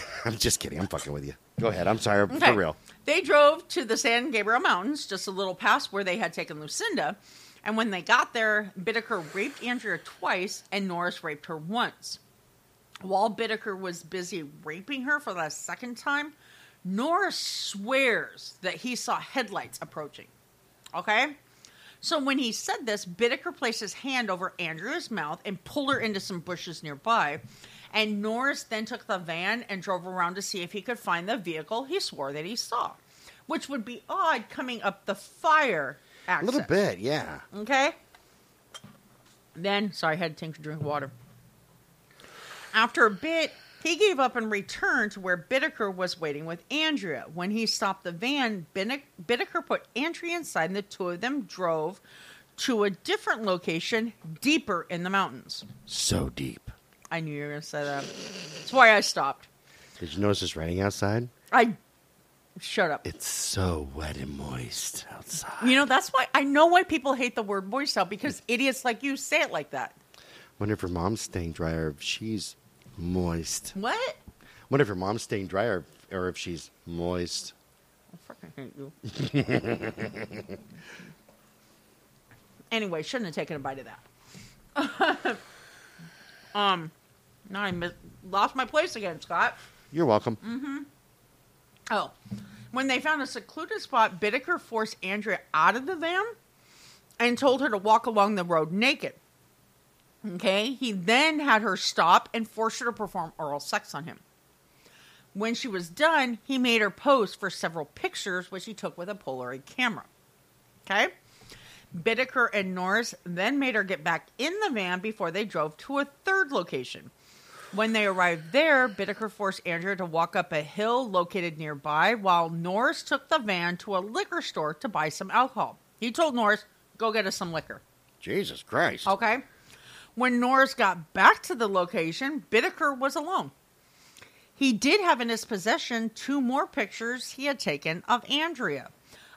[laughs] I'm just kidding. I'm fucking with you. Go ahead. I'm sorry Okay. for real. They drove to the San Gabriel Mountains, just a little past where they had taken Lucinda. And when they got there, Bittaker raped Andrea twice and Norris raped her once. While Bittaker was busy raping her for the second time, Norris swears that he saw headlights approaching. Okay? So when he said this, Bittaker placed his hand over Andrea's mouth and pulled her into some bushes nearby. And Norris then took the van and drove around to see if he could find the vehicle he swore that he saw, which would be odd coming up the fire A little bit, yeah. Okay. Then, sorry, I had to take a drink of water. After a bit, he gave up and returned to where Bittaker was waiting with Andrea. When he stopped the van, Bittaker put Andrea inside, and the two of them drove to a different location deeper in the mountains. So deep. I knew you were going to say that. That's why I stopped. Did you notice it's raining outside? I shut up. It's so wet and moist outside. You know, that's why I know why people hate the word moist out because idiots like you say it like that. Wonder if her mom's staying dry or if she's moist. What? Wonder if her mom's staying dry or, or if she's moist. I fucking hate you. [laughs] anyway, shouldn't have taken a bite of that. [laughs] um, now I mis- lost my place again, Scott. You're welcome. Mm-hmm. Oh, when they found a secluded spot, Bittaker forced Andrea out of the van and told her to walk along the road naked. Okay, he then had her stop and forced her to perform oral sex on him. When she was done, he made her pose for several pictures, which he took with a Polaroid camera. Okay, Bittaker and Norris then made her get back in the van before they drove to a third location. When they arrived there, Bittaker forced Andrea to walk up a hill located nearby while Norris took the van to a liquor store to buy some alcohol. He told Norris, go get us some liquor. Jesus Christ. Okay. When Norris got back to the location, Bittaker was alone. He did have in his possession two more pictures he had taken of Andrea.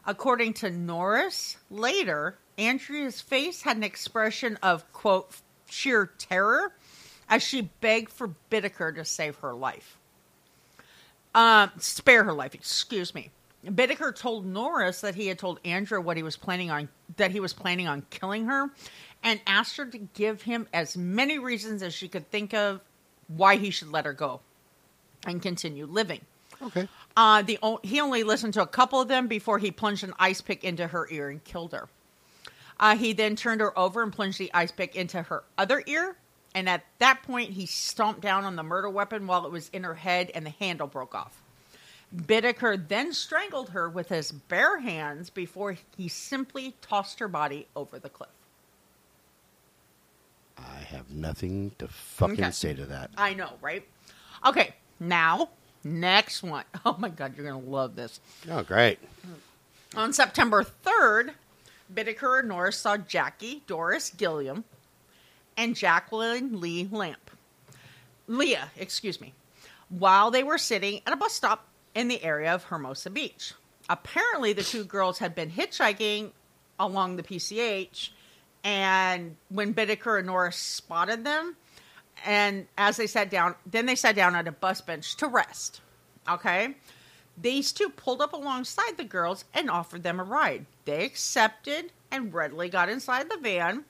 According to Norris, later, Andrea's face had an expression of, quote, sheer terror as she begged for Bittaker to save her life. Um, spare her life, excuse me. Bittaker told Norris that he had told Andrea what he was planning on that he was planning on killing her and asked her to give him as many reasons as she could think of why he should let her go and continue living. Okay. Uh, the he only listened to a couple of them before he plunged an ice pick into her ear and killed her. Uh, he then turned her over and plunged the ice pick into her other ear. And at that point, he stomped down on the murder weapon while it was in her head and the handle broke off. Bittaker then strangled her with his bare hands before he simply tossed her body over the cliff. I have nothing to fucking Okay. say to that. I know, right? Okay, now, next one. [laughs] Oh my God, you're going to love this. Oh, great. On September 3rd, Bittaker and Norris saw Jackie Doris Gilliam and Jacqueline Lee Lamp. Leah, excuse me, while they were sitting at a bus stop in the area of Hermosa Beach. Apparently, the two girls had been hitchhiking along the PCH, and when Bittaker and Norris spotted them, and as they sat down, then they sat down at a bus bench to rest. Okay? These two pulled up alongside the girls and offered them a ride. They accepted and readily got inside the van.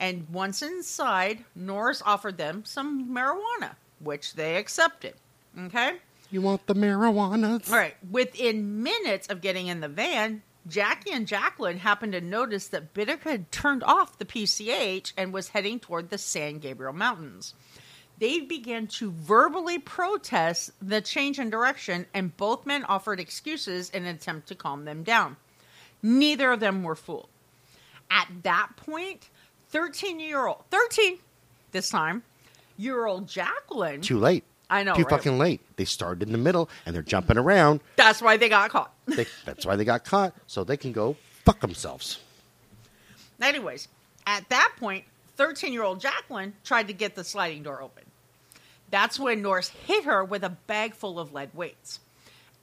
And once inside, Norris offered them some marijuana, which they accepted. Okay? You want the marijuana? All right. Within minutes of getting in the van, Jackie and Jacqueline happened to notice that Bittaker had turned off the PCH and was heading toward the San Gabriel Mountains. They began to verbally protest the change in direction, and both men offered excuses in an attempt to calm them down. Neither of them were fooled. At that point, 13 year old, 13 this time, year old Jacqueline. Too late. I know, Too right? fucking late. They started in the middle and they're jumping around. That's why they got caught. They, that's why they got caught, so they can go fuck themselves. Anyways, at that point, 13 year old Jacqueline tried to get the sliding door open. That's when Norris hit her with a bag full of lead weights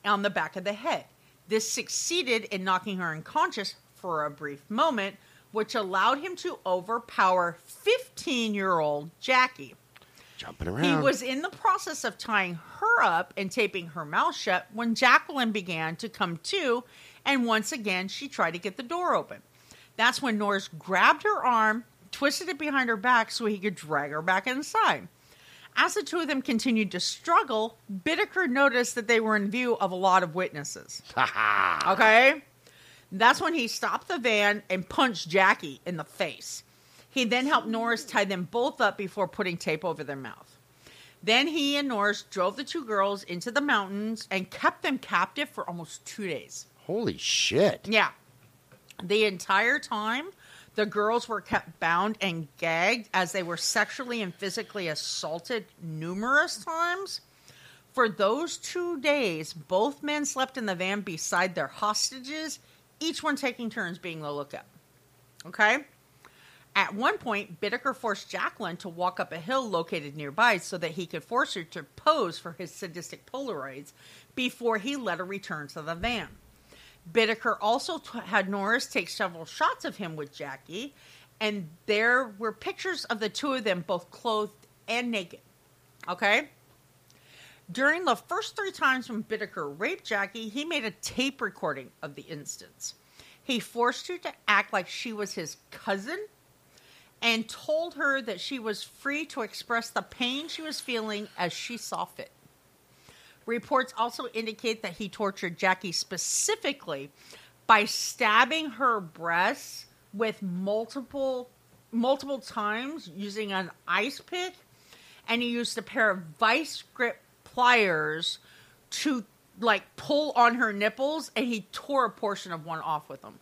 on the back of the head. This succeeded in knocking her unconscious for a brief moment, which allowed him to overpower 15 year old Jackie. Jumping around. He was in the process of tying her up and taping her mouth shut when Jacqueline began to come to, and once again she tried to get the door open. That's when Norris grabbed her arm, twisted it behind her back so he could drag her back inside. As the two of them continued to struggle, Bittaker noticed that they were in view of a lot of witnesses. okay? That's when he stopped the van and punched Jackie in the face. He then helped Norris tie them both up before putting tape over their mouth. Then he and Norris drove the two girls into the mountains and kept them captive for almost two days. Holy shit. Yeah. The entire time, the girls were kept bound and gagged as they were sexually and physically assaulted numerous times. For those two days, both men slept in the van beside their hostages, each one taking turns being the lookout. Okay? At one point, Bittaker forced Jacqueline to walk up a hill located nearby so that he could force her to pose for his sadistic Polaroids before he let her return to the van. Bittaker also t- had Norris take several shots of him with Jackie, and there were pictures of the two of them both clothed and naked. Okay? During the first three times when Bittaker raped Jackie, he made a tape recording of the instance. He forced her to act like she was his cousin and told her that she was free to express the pain she was feeling as she saw fit. Reports also indicate that he tortured Jackie specifically by stabbing her breasts with multiple multiple times using an ice pick and he used a pair of vice grip pliers to like pull on her nipples and he tore a portion of one off with them.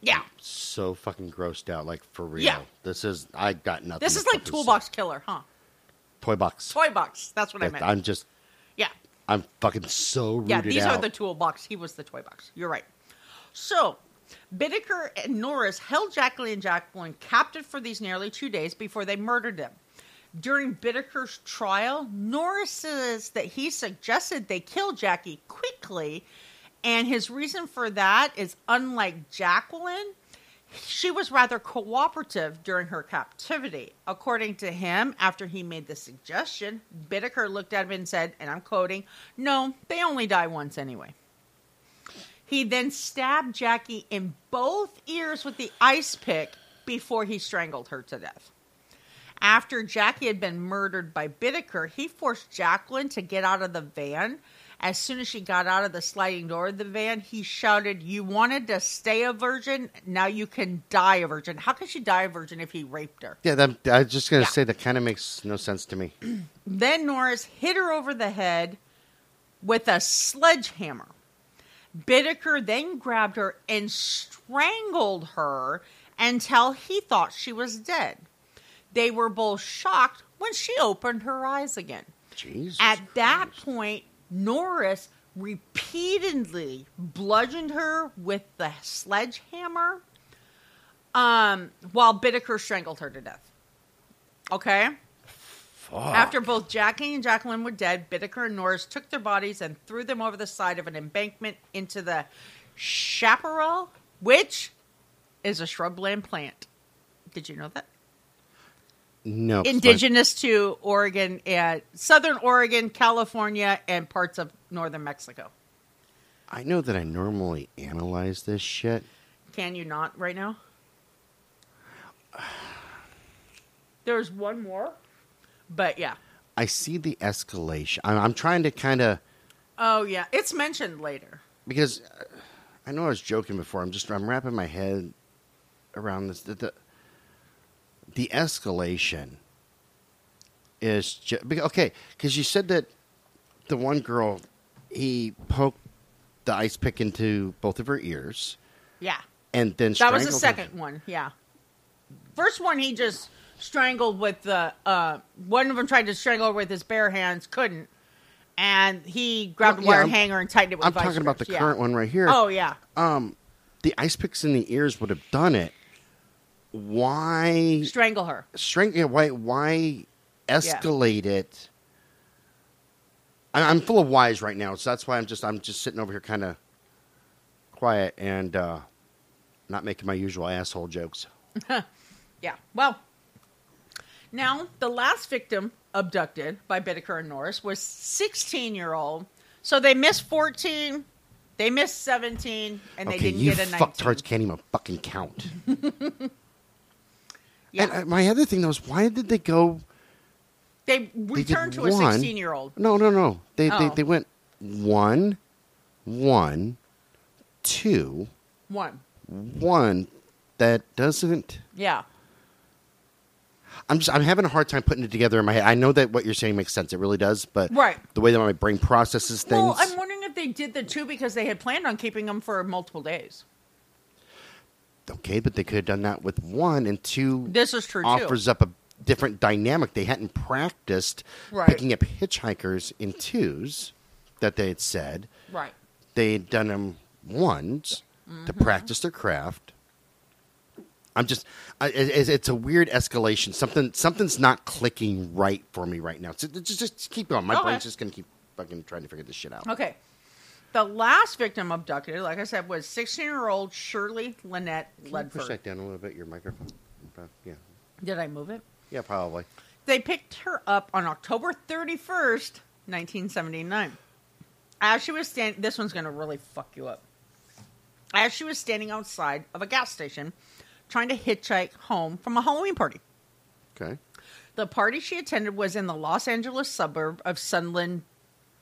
Yeah. So fucking grossed out, like for real. Yeah. This is I got nothing. This to is like fucking toolbox killer, huh? Toy box. Toy box. That's what I meant. I'm just yeah. I'm fucking so rooted Yeah, these out. are the toolbox. He was the toy box. You're right. So, Bittaker and Norris held Jacqueline and Jacqueline captive for these nearly two days before they murdered them. During Bittaker's trial, Norris says that he suggested they kill Jackie quickly, and his reason for that is unlike Jacqueline, she was rather cooperative during her captivity. According to him, after he made the suggestion, Bittaker looked at him and said, and I'm quoting, No, they only die once anyway. He then stabbed Jackie in both ears with the ice pick before he strangled her to death. After Jackie had been murdered by Bittaker, he forced Jacqueline to get out of the van. As soon as she got out of the sliding door of the van, he shouted, You wanted to stay a virgin? Now you can die a virgin. How could she die a virgin if he raped her? Yeah, that, I was just gonna Yeah. say that kind of makes no sense to me. [clears throat] Then Norris hit her over the head with a sledgehammer. Bittaker then grabbed her and strangled her until he thought she was dead. They were both shocked when she opened her eyes again. Jesus. At that point, Norris repeatedly bludgeoned her with the sledgehammer um, while Bittaker strangled her to death. Okay? Fuck. After both Jackie and Jacqueline were dead, Bittaker and Norris took their bodies and threw them over the side of an embankment into the chaparral, which is a shrubland plant. Did you know that? No, my- Indigenous to Oregon and southern Oregon, California, and parts of northern Mexico. I know that I normally analyze this shit. Can you not right now? [sighs] There's one more, but yeah. I see the escalation. I'm, I'm trying to kind of Oh yeah, it's mentioned later. because uh, I know I was joking before. I'm just I'm wrapping my head around this. The the, the escalation is ju- be- okay because you said that the one girl he poked the ice pick into both of her ears Yeah. and then That was the strangled her. second one, yeah. First one, he just strangled with the. Uh, one of them tried to strangle her with his bare hands, couldn't, and he grabbed Yeah, a wire I'm- hanger and tightened it with. I'm talking about the yeah. current one right here. Oh yeah, um, the ice picks in the ears would have done it, why Strangle her. strength? Yeah, why why escalate it? I, I'm full of whys right now, so that's why I'm just I'm just sitting over here, kind of quiet and uh, not making my usual asshole jokes. [laughs] Yeah. Well, now the last victim abducted by Bittaker and Norris was 16 year old. So they missed 14, they missed 17, and they didn't get a 19. You fucktards can't even fucking count. [laughs] Yeah. And uh, my other thing though is why did they go? they They returned to a one. 16 year old. No, no, no. They they, Oh. they went one, one, two, One. one. That doesn't. Yeah. I'm just I'm having a hard time putting it together in my head. I know that what you're saying makes sense. It really does, but Right. the way that my brain processes things. Well, I'm wondering if they did the two because they had planned on keeping them for multiple days. Okay, but they could have done that with one and two. This is true too. offers up a different dynamic. They hadn't practiced Right. picking up hitchhikers in twos that they had said. Right. They had done them ones to Mm-hmm. practice their craft. I'm just, I, it, it's a weird escalation. Something, something's not clicking right for me right now. So just, just keep going. My Okay. brain's just gonna keep fucking trying to figure this shit out. Okay. The last victim abducted, like I said, was 16 year old Shirley Lynette Can you push that down a little bit, your microphone. Yeah, Did I move it? yeah, probably. They picked her up on October 31st, 1979. As she was standing, this one's going to really fuck you up. As she was standing outside of a gas station trying to hitchhike home from a Halloween party. Okay. The party she attended was in the Los Angeles suburb of Sunland,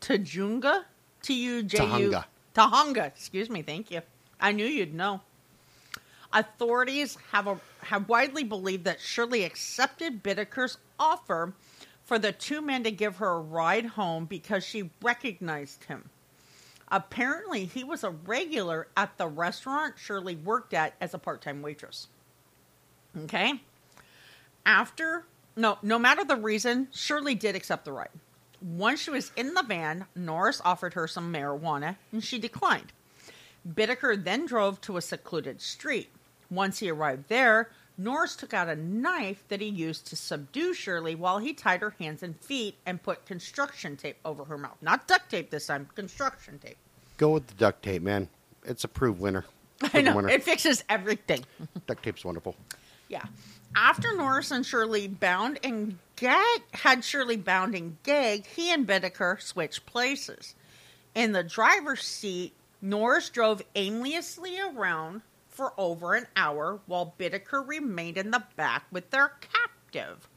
Tajunga, T U J U. Tahunga. Excuse me. Thank you. I knew you'd know. Authorities have a, have widely believed that Shirley accepted Bittaker's offer for the two men to give her a ride home because she recognized him. Apparently, he was a regular at the restaurant Shirley worked at as a part-time waitress. Okay? After no, no matter the reason, Shirley did accept the ride. Once she was in the van, Norris offered her some marijuana and she declined. Bittaker then drove to a secluded street. Once he arrived there, Norris took out a knife that he used to subdue Shirley while he tied her hands and feet and put construction tape over her mouth. Not duct tape this time, construction tape. Go with the duct tape, man. It's a proved winner. [laughs] I know, winner. it fixes everything. duct tape's wonderful. Yeah. After Norris and Shirley bound and gag had Shirley bound and gagged, he and Bittaker switched places. In the driver's seat, Norris drove aimlessly around for over an hour while Bittaker remained in the back with their captive.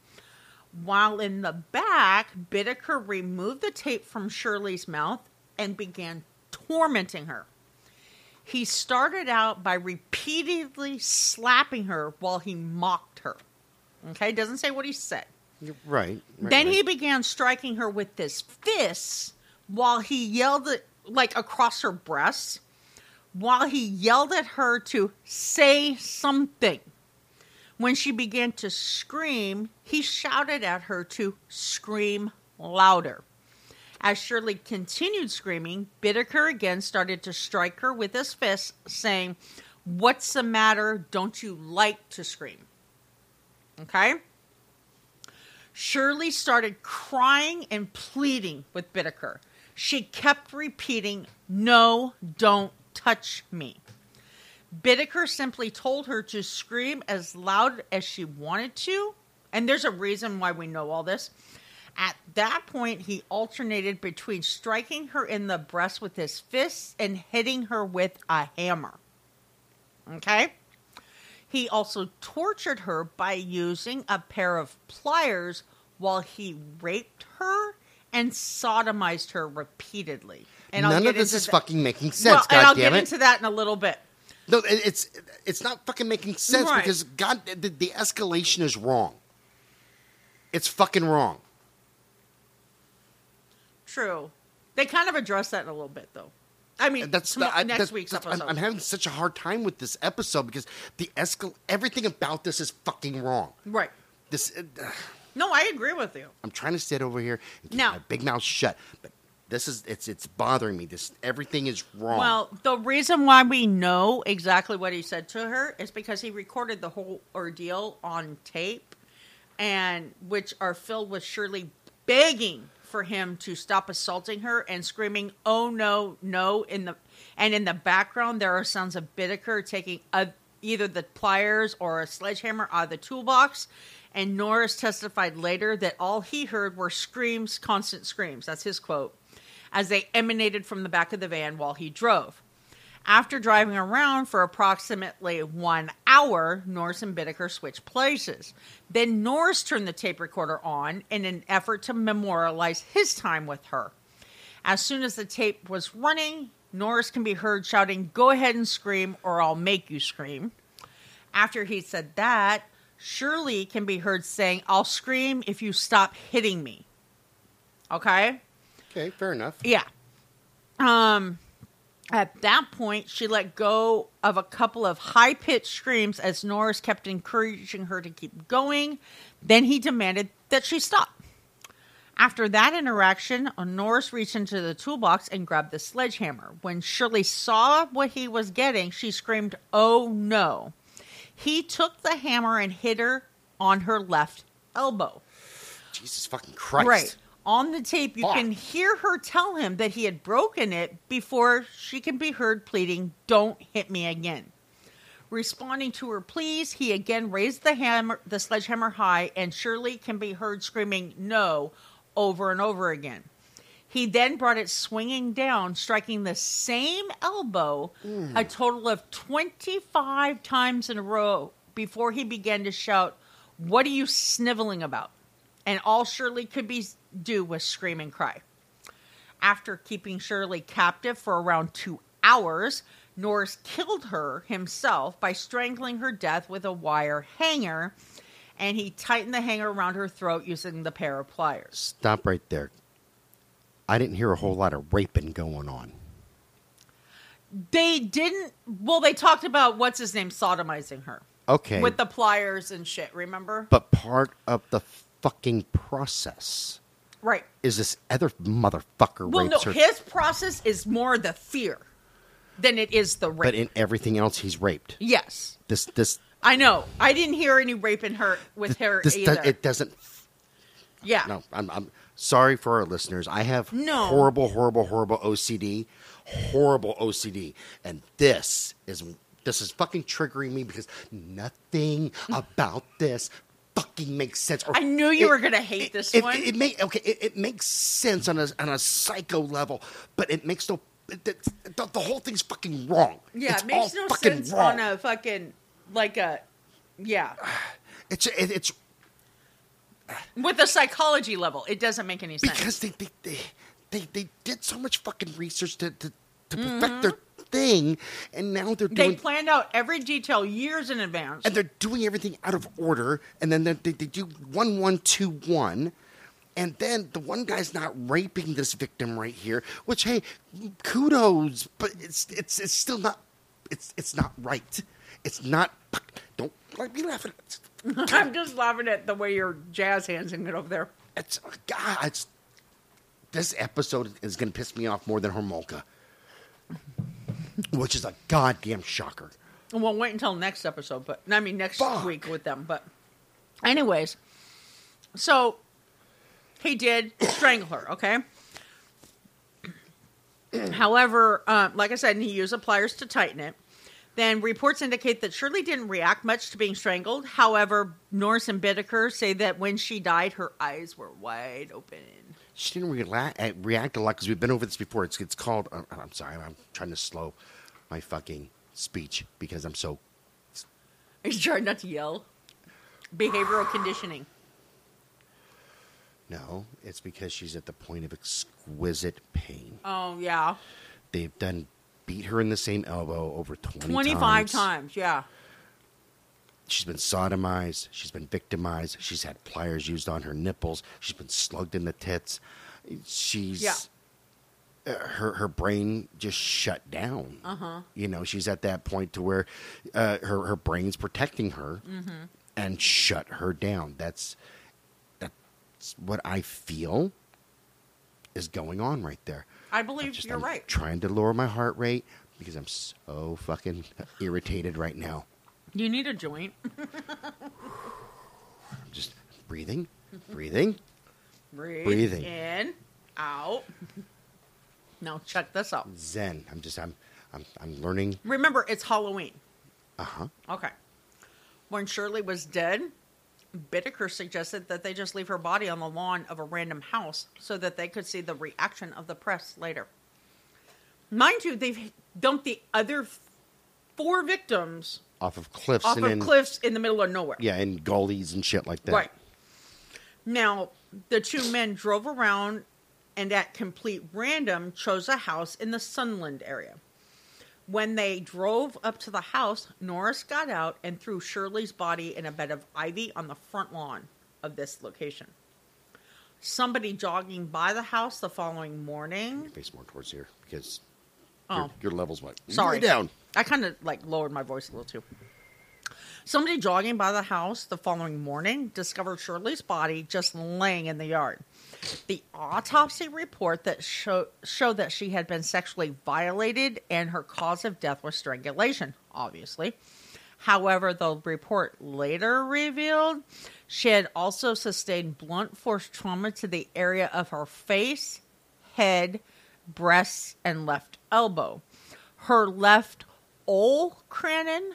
While in the back, Bittaker removed the tape from Shirley's mouth and began tormenting her. He started out by repeatedly slapping her while he mocked her. Okay, doesn't say what he said. Right. right, then right. he began striking her with his fists while he yelled at, like across her breasts, while he yelled at her to say something. When she began to scream, he shouted at her to scream louder. As Shirley continued screaming, Bittaker again started to strike her with his fists, saying, What's the matter? Don't you like to scream? Okay? Shirley started crying and pleading with Bittaker. She kept repeating, No, don't touch me. Bittaker simply told her to scream as loud as she wanted to, and there's a reason why we know all this. At that point, he alternated between striking her in the breast with his fists and hitting her with a hammer. Okay? He also tortured her by using a pair of pliers while he raped her and sodomized her repeatedly. And I'll None get of this into is that- fucking making sense. Well, and I'll get it! into that in a little bit. No, it's it's not fucking making sense Right. because God, the, the escalation is wrong. It's fucking wrong. True. They kind of address that in a little bit, though. I mean, That's tomo- the, I, next that's- week's that's- episode. I'm, I'm having such a hard time with this episode because the escal everything about this is fucking wrong. right. This uh, No, I agree with you. I'm trying to sit over here and keep Now- my big mouth shut, but This is it's it's bothering me. This everything is wrong. Well, the reason why we know exactly what he said to her is because he recorded the whole ordeal on tape, and which are filled with Shirley begging for him to stop assaulting her and screaming, "Oh no, no!" in the and in the background there are sounds of Bittaker taking a, either the pliers or a sledgehammer out of the toolbox. And Norris testified later that all he heard were screams, constant screams. That's his quote as they emanated from the back of the van while he drove. After driving around for approximately one hour, Norris and Bittaker switched places. Then Norris turned the tape recorder on in an effort to memorialize his time with her. As soon as the tape was running, Norris can be heard shouting, Go ahead and scream, or I'll make you scream. After he said that, Shirley can be heard saying, I'll scream if you stop hitting me. Okay? okay, fair enough. Yeah. Um at that point she let go of a couple of high-pitched screams as Norris kept encouraging her to keep going. Then he demanded that she stop. After that interaction, Norris reached into the toolbox and grabbed the sledgehammer. When Shirley saw what he was getting, she screamed, "Oh no." He took the hammer and hit her on her left elbow. Jesus fucking Christ. Right. On the tape, you Fuck. can hear her tell him that he had broken it before she can be heard pleading, Don't hit me again. Responding to her pleas, he again raised the hammer, the sledgehammer high, and Shirley can be heard screaming no over and over again. He then brought it swinging down, striking the same elbow a total of 25 times in a row before he began to shout, What are you sniveling about? And all Shirley could be do was scream and cry. After keeping Shirley captive for around two hours, Norris killed her himself by strangling her death with a wire hanger, and he tightened the hanger around her throat using the pair of pliers. Stop right there. I didn't hear a whole lot of raping going on. They didn't. Well, they talked about what's his name sodomizing her Okay. with the pliers and shit. Remember? but part of the fucking process Right. is this other motherfucker Well, no, her. his process is more the fear than it is the rape. but in everything else, he's raped. yes, This, this, I know. I didn't hear any raping her with her this, either. does, it doesn't. yeah. No, I'm, I'm sorry for our listeners. I have No. horrible, horrible, horrible OCD, horrible OCD, and this is this is fucking triggering me because nothing about this fucking makes sense. Or I knew you it- were gonna hate it- this it, one. It, it may okay. It, it makes sense on a on a psycho level, but it makes no. It- the, the whole thing's fucking wrong. Yeah, It's it makes no fucking sense wrong. on a fucking like a yeah [sighs] It's it, it's with a psychology level. It doesn't make any sense. because they they, they they they did so much fucking research to to, to perfect mm-hmm. their thing, and now they're Mm-hmm. they planned out every detail years in advance. and they're doing everything out of order, and then they, they, do one one two one. And then the one guy's not raping this victim right here, which hey, kudos, but it's it's it's still not it's it's not right. It's not. Don't let me laugh at it. [laughs] I'm just laughing at the way your jazz hands and it over there. It's God. It's this episode is going to piss me off more than Homolka, which is a goddamn shocker. We'll wait until next episode, but I mean next Fuck. week with them. But, anyways, so he did strangle her. Okay. [clears throat] However, um, like I said, he used the pliers to tighten it. Then reports indicate that Shirley didn't react much to being strangled. However, Norris and Bittaker say that when she died, her eyes were wide open. She didn't rela- uh, react a lot because we've been over this before. It's it's called. Uh, I'm sorry. I'm trying to slow my fucking speech because I'm so. Are you trying not to yell? Behavioral conditioning. No, it's because she's at the point of exquisite pain. Oh yeah, They've done beat her in the same elbow over 20 twenty-five times. times. Yeah. She's been sodomized. She's been victimized. She's had pliers used on her nipples. She's been slugged in the tits. She's Yeah. uh, her her brain just shut down. Uh-huh. You know, she's at that point to where uh, her her brain's protecting her and shut her down. That's that's what I feel. is going on right there. I believe just you're I'm right. trying to lower my heart rate because I'm so fucking irritated right now. You need a joint. [laughs] Just breathing, breathing. Breathe Breathing. in, out. Now check this out. Zen. I'm just I'm I'm I'm learning. Remember, it's Halloween. Uh huh. Okay. When Shirley was dead, Bittaker suggested that they just leave her body on the lawn of a random house so that they could see the reaction of the press later. Mind you, they've dumped the other four victims Off of cliffs off and of in, cliffs in the middle of nowhere. Yeah, and gullies and shit like that. Right. Now, the two men drove around and at complete random chose a house in the Sunland area. When they drove up to the house, Norris got out and threw Shirley's body in a bed of ivy on the front lawn of this location. Somebody jogging by the house the following morning. Face more towards here because Oh. your, your levels went Sorry. way down. I kind of like lowered my voice a little too. Somebody jogging by the house the following morning discovered Shirley's body just laying in the yard. The autopsy report that show, showed that she had been sexually violated and her cause of death was strangulation, obviously. However, the report later revealed she had also sustained blunt force trauma to the area of her face, head, breasts, and left elbow. Her left olecranon,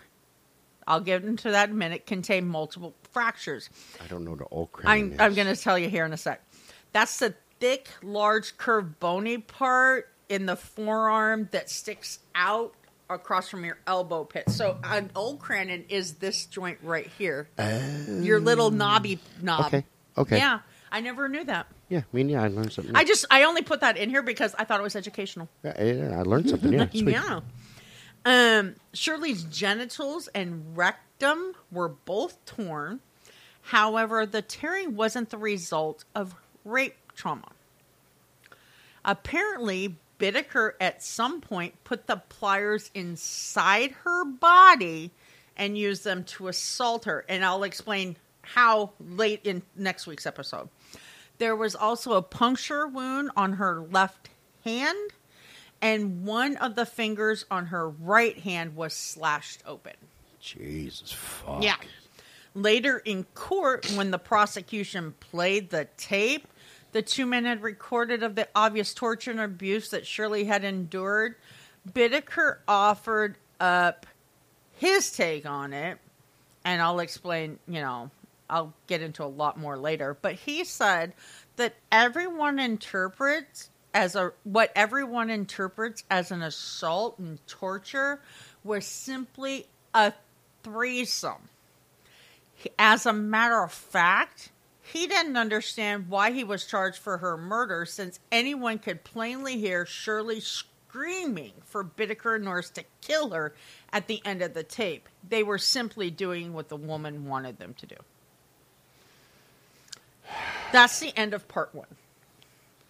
I'll get into that in a minute, contained multiple fractures. I don't know the old I'm, I'm going to tell you here in a sec. That's the thick, large, curved, bony part in the forearm that sticks out across from your elbow pit. So an olecranon is this joint right here. your little knobby knob. Okay, okay. Yeah, I never knew that. Yeah, I mean, yeah, I learned something. I just I only put that in here because I thought it was educational. yeah, yeah, I learned something. Yeah, [laughs] sweet. Yeah. Um, Shirley's genitals and rectum were both torn. However, the tearing wasn't the result of rape trauma. Apparently, Bittaker at some point put the pliers inside her body and used them to assault her. And I'll explain how late in next week's episode. There was also a puncture wound on her left hand, and one of the fingers on her right hand was slashed open. Jesus fuck. Yeah. Later in court, when the prosecution played the tape, the two men had recorded of the obvious torture and abuse that Shirley had endured. Bittaker offered up his take on it, and I'll explain, you know, I'll get into a lot more later. But he said that everyone interprets as a what everyone interprets as an assault and torture was simply a threesome. As a matter of fact, he didn't understand why he was charged for her murder since anyone could plainly hear Shirley screaming for Bittaker and Norris to kill her at the end of the tape. They were simply doing what the woman wanted them to do. That's the end of part one.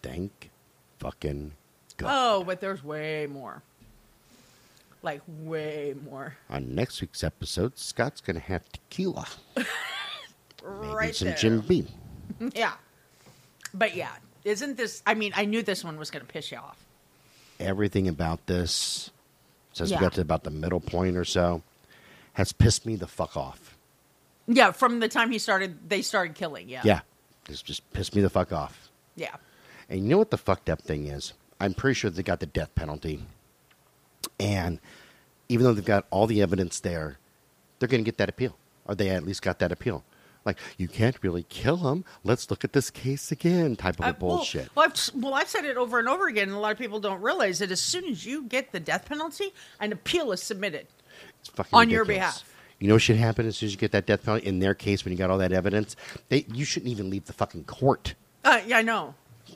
Thank fucking God. Oh, but there's way more. Like, way more. On next week's episode, Scott's gonna have tequila, [laughs] maybe right some there. Jim Beam. [laughs] Yeah. But yeah, isn't this? I mean, I knew this one was going to piss you off. Everything about this, since Yeah. we got to about the middle point or so, has pissed me the fuck off. Yeah, from the time he started, they started killing. Yeah. Yeah, this just pissed me the fuck off. Yeah. And you know what the fucked up thing is? I'm pretty sure they got the death penalty. And even though they've got all the evidence there, they're going to get that appeal. Or they at least got that appeal. Like, you can't really kill him. Let's look at this case again type of Uh, well- bullshit. Well, I've, well, I've said it over and over again, and a lot of people don't realize that as soon as you get the death penalty, an appeal is submitted. It's fucking on your behalf. You know what should happen as soon as you get that death penalty? In their case, when you got all that evidence, they you shouldn't even leave the fucking court. Uh, yeah, I know.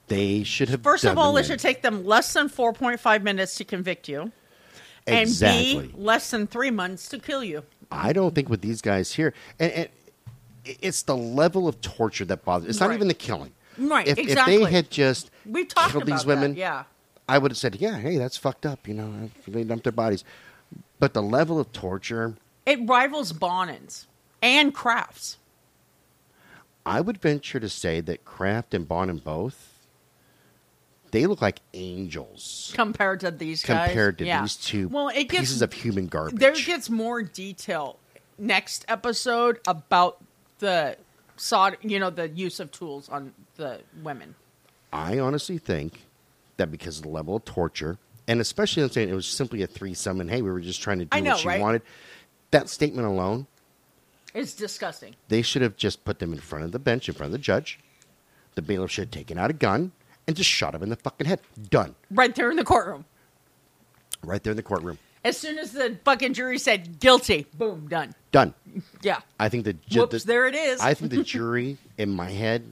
They should have. First of all, it should take them less than 4.5 minutes to convict you, exactly. and B, less than three months to kill you. I don't think with these guys here, and, and it's the level of torture that bothers. It's not Right. even the killing. Right, If, if they had just We've talked killed these women, that. Yeah. I would have said, "Yeah, hey, that's fucked up." You know, they dumped their bodies. But the level of torture, It rivals Bonin's and Kraft's. I would venture to say that Kraft and Bonin both, they look like angels compared to these guys. compared to Yeah. these two Well, it gets pieces of human garbage. there gets more detail next episode about the sod, you know, the use of tools on the women. I honestly think that because of the level of torture, and especially I'm saying it was simply a threesome, and hey, we were just trying to do I know, what she right? wanted. That statement alone, It's disgusting. they should have just put them in front of the bench, in front of the judge. The bailiff should have taken out a gun and just shot him in the fucking head. Done. Right there in the courtroom. Right there in the courtroom. As soon as the fucking jury said guilty, boom, done. Done. [laughs] Yeah. I think the ju- Whoops, the- there it is. I think the [laughs] jury, in my head,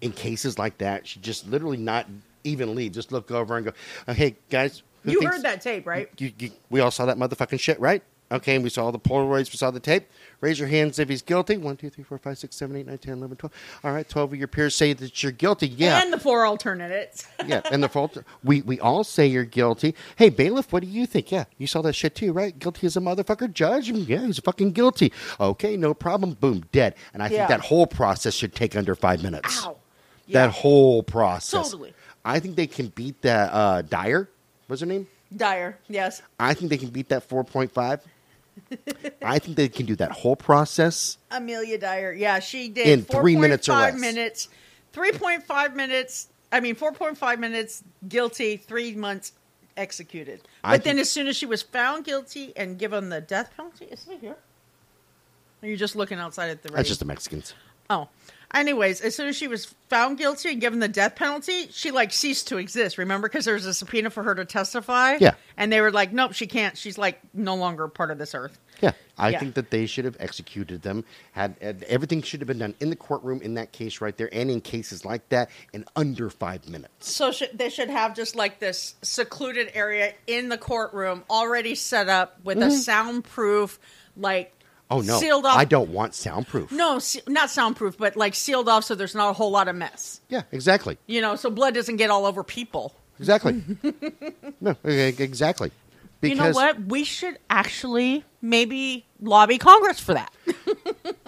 in cases like that, should just literally not even leave. Just look over and go, uh, "Hey guys." you thinks- heard that tape, right? You, you, we all saw that motherfucking shit, right? Okay, and we saw the Polaroids, we saw the tape. Raise your hands if he's guilty. 1, 2, 3, 4, 5, 6, 7, 8, 9, 10, 11, 12. All right, 12 of your peers say that you're guilty. Yeah. And the four alternatives. [laughs] yeah, and the fault. We, we all say you're guilty. Hey, bailiff, what do you think? Yeah, you saw that shit too, right? Guilty as a motherfucker. Judge? Yeah, he's fucking guilty. Okay, no problem. Boom, dead. And I Yeah. think that whole process should take under five minutes. Ow. That whole process. Totally. I think they can beat that uh, Dyer. What's her name? Dyer, yes. I think they can beat that 4.5. I think they can do that whole process. Amelia Dyer. Yeah, she did In three minutes or 4.5 less. minutes. 3.5 minutes. I mean, 4.5 minutes guilty, three months executed. But I then, think- as soon as she was found guilty and given the death penalty, is it here? Are you just looking outside at the That's race? just the Mexicans. Oh. Anyways, as soon as she was found guilty and given the death penalty, she like ceased to exist. Remember, because there was a subpoena for her to testify. Yeah. and they were like, "Nope, she can't. She's like no longer part of this earth." Yeah, I Yeah. think that they should have executed them. Had, had everything should have been done in the courtroom in that case right there, and in cases like that in under five minutes. So sh- they should have just like this secluded area in the courtroom already set up with a mm-hmm. soundproof, like Oh no, sealed off. I don't want soundproof. No, not soundproof, but like sealed off so there's not a whole lot of mess. Yeah, exactly, You know, so blood doesn't get all over people. exactly. [laughs] no, exactly. you know what? We should actually maybe lobby Congress for that. [laughs]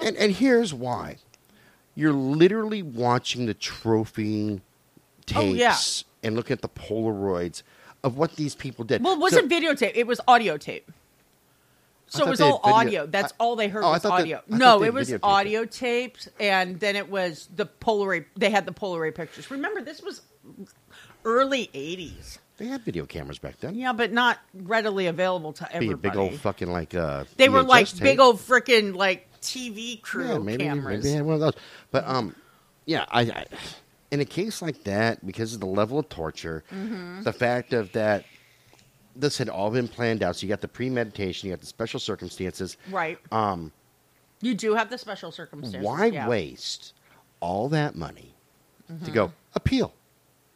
And, and here's why: you're literally watching the trophy tapes Oh, yeah. and looking at the Polaroids of what these people did. Well, it wasn't videotape; it was audio tape. So it was all audio. That's I- all they heard Oh, was thought that- audio. No, it was videotaped it. audio tapes, and then it was the Polaroid. They had the Polaroid pictures. Remember, this was early '80s. They had video cameras back then. Yeah, but not readily available to Be everybody. big old fucking like uh. they were like tape. big old freaking like TV crew yeah, maybe, cameras. Maybe they had one of those. But um, yeah, I, I in a case like that, because of the level of torture, Mm-hmm. the fact of that this had all been planned out. So you got the premeditation, you got the special circumstances. Right. Um, You do have the special circumstances. why yeah. Mm-hmm. waste all that money to go appeal?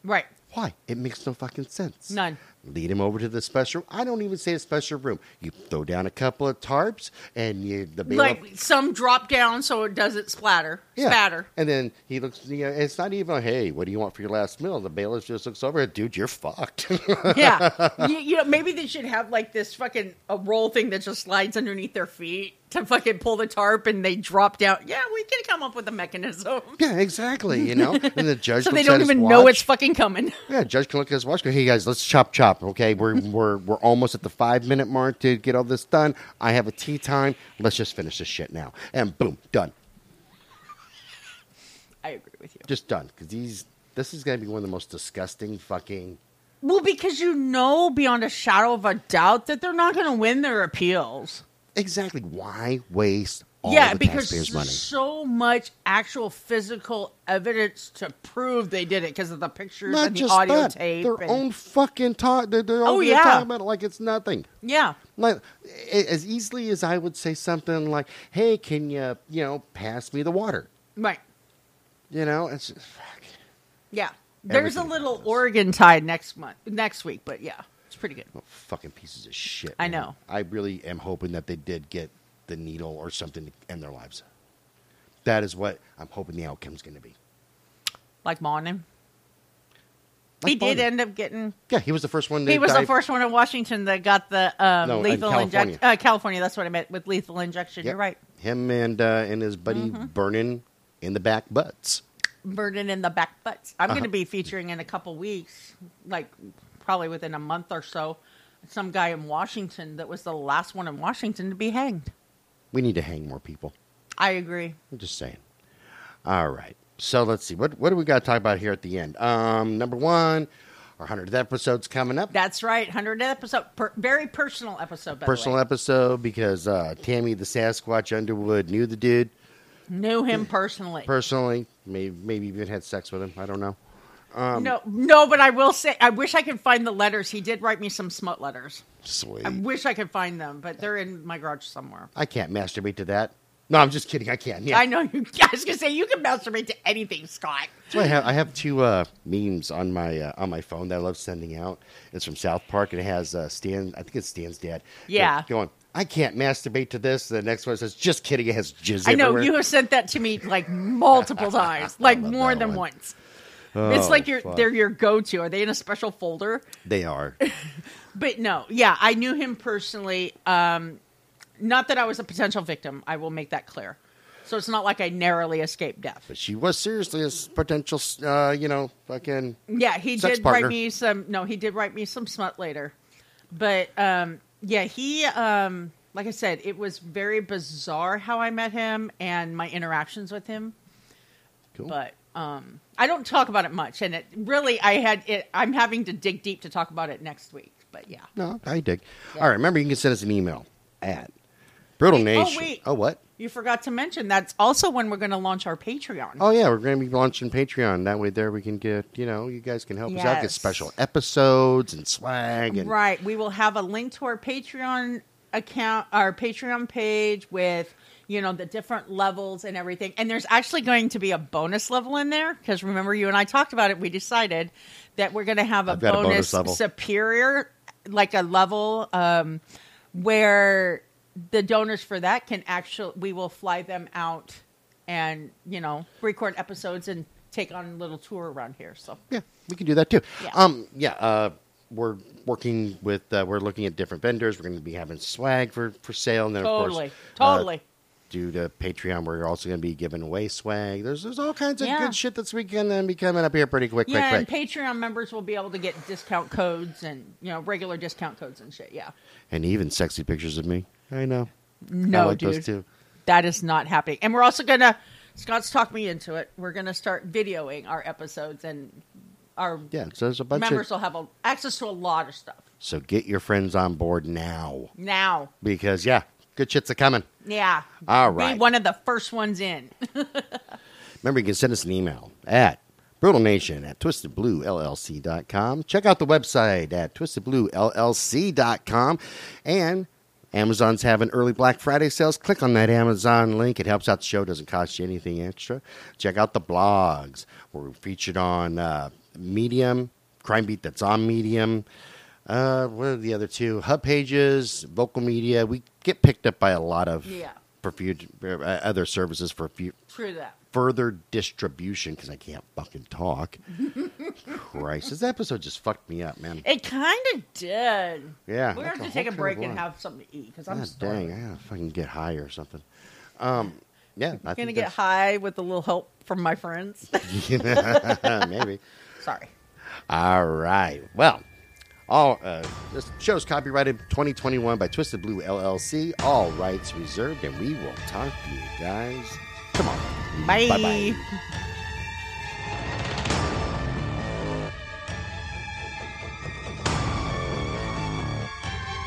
Right. Why? It makes no fucking sense. None. Lead him over to the special. Room. I don't even say a special room. You throw down a couple of tarps, and you the bailiff Like some drop down so it doesn't splatter, Yeah. spatter. And then he looks, you know, it's not even, hey, what do you want for your last meal? The bailiff just looks over, at dude, you're fucked. [laughs] yeah, [laughs] you, you know, maybe they should have like this fucking a roll thing that just slides underneath their feet to fucking pull the tarp, and they drop down. Yeah, we can come up with a mechanism [laughs] yeah, exactly, you know? And the judge so they don't even know it's fucking coming. Yeah, judge can look at his watch. Go, hey guys, let's chop chop. Okay, we're [laughs] we're we're almost at the five minute mark to get all this done. I have a tea time. Let's just finish this shit now. And boom, done. I agree with you. Just done. Because these, this is gonna be one of the most disgusting fucking. Well, because you know beyond a shadow of a doubt that they're not going to win their appeals. Exactly. Why waste all yeah, the because taxpayers' there's money? so much actual physical evidence to prove they did it because of the pictures Not and the just audio that. tape. Their and- own fucking talk. They're, they're Oh, yeah. talking about it like it's nothing. yeah, Like as easily as I would say something like, "Hey, can you, you know, pass me the water?" right. You know, it's just, fuck. Yeah. There's a little. Oregon tide next month, next week, but yeah, it's pretty good. Oh, fucking pieces of shit. I know. I really am hoping that they did get the needle or something to end their lives. That is what I'm hoping the outcome's going to be. Like Bonin. Like he did end up getting. Yeah, he was the first one. He was the first one in Washington that got the um, No, lethal injection. Uh, California, that's what I meant with lethal injection. Yep. You're right. Him and uh, and his buddy Mm-hmm. burning in the back butts. burning in the back butts. I'm going Uh-huh. to be featuring in a couple weeks, like probably within a month or so, some guy in Washington that was the last one in Washington to be hanged. We need to hang more people. I agree. I'm just saying. All right. So let's see. What what do we got to talk about here at the end? Um, number one, our hundredth episode's coming up. That's right. 100 episode, per, very personal episode. Personal episode because uh, Tammy the Sasquatch Underwood knew the dude Knew him personally. personally. Maybe maybe even had sex with him. I don't know. Um, no, no, but I will say, I wish I could find the letters. He did write me some smut letters. Sweet. I wish I could find them, but they're in my garage somewhere. I can't masturbate to that. No, I'm just kidding. I can. Yeah. I know you. [laughs] I was gonna say you can masturbate to anything, Scott. So I have I have two uh, memes on my uh, on my phone that I love sending out. It's from South Park and it has uh, Stan. I think it's Stan's dad. Yeah. Going. I can't masturbate to this. The next one says, "Just kidding." It has jizz I know everywhere. you have sent that to me like multiple [laughs] times, like more than one. once. It's Oh, like your fuck. they're your go to. Are they in a special folder? They are. [laughs] But no, yeah, I knew him personally. Um, not that I was a potential victim. I will make that clear. So it's not like I narrowly escaped death. but she was seriously a s- potential, uh, you know, fucking. Yeah, he Sex did partner. write me some. No, he did write me some smut later. But um, yeah, he um, like I said, it was very bizarre how I met him and my interactions with him. Cool. But um, I don't talk about it much, and it really I had it. I'm having to dig deep to talk about it next week. But yeah. No, I dig. Yeah. All right, remember you can send us an email at brutal Wait, oh, nation. wait. oh what? You forgot to mention that's also when we're going to launch our Patreon. Oh yeah, we're going to be launching Patreon. That way, there we can get you know, you guys can help us out, get special episodes and swag and Right. We will have a link to our Patreon account, our Patreon page with, you know, the different levels and everything. And there's actually going to be a bonus level in there because remember, you and I talked about it. We decided that we're going to have a got a bonus, bonus level. superior, like a level um, where the donors for that can actually, we will fly them out and, you know, record episodes and take on a little tour around here. So, Yeah, we can do that too. Yeah. Um, yeah, uh, we're working with, uh, we're looking at different vendors. We're going to be having swag for for sale, and then totally, of course, uh, totally. Due to Patreon, we're also going to be giving away swag. There's there's all kinds of Yeah. good shit that's we can uh, be coming up here pretty quick, Yeah, quick, and quick. Patreon members will be able to get discount codes and you know regular discount codes and shit. Yeah. And even sexy pictures of me. I know. No, I like dude, that is not happening. And we're also gonna. Scott's talked me into it. We're gonna start videoing our episodes, and our Yeah, so there's a bunch members of. will have a, access to a lot of stuff So get your friends on board now now. because yeah, good shit's a coming. Yeah. All right. Be one of the first ones in. [laughs] Remember, you can send us an email at brutalnation at twistedbluellc.com. Check out the website at twistedbluellc.com. And Amazon's having early Black Friday sales. Click on that Amazon link. It helps out the show, doesn't cost you anything extra. Check out the blogs. We're featured on uh, Medium, Crime Beat that's on Medium. Uh, what are the other two? Hub Pages, Vocal Media. We get picked up by a lot of Yeah. for fut- uh, other services for fu- True that. further distribution because I can't fucking talk. [laughs] Christ, this episode just fucked me up, man. It kind of did. Yeah, We're gonna have to take a break and have something to eat because I'm God starving. dang, I gotta fucking get high or something. Um, yeah, I'm gonna get high with a little help from my friends. [laughs] [laughs] Maybe. Sorry. All right. Well, all uh, this show's copyrighted 2021 by Twisted Blue LLC. All rights reserved, and we will talk to you guys tomorrow. Bye. Bye-bye.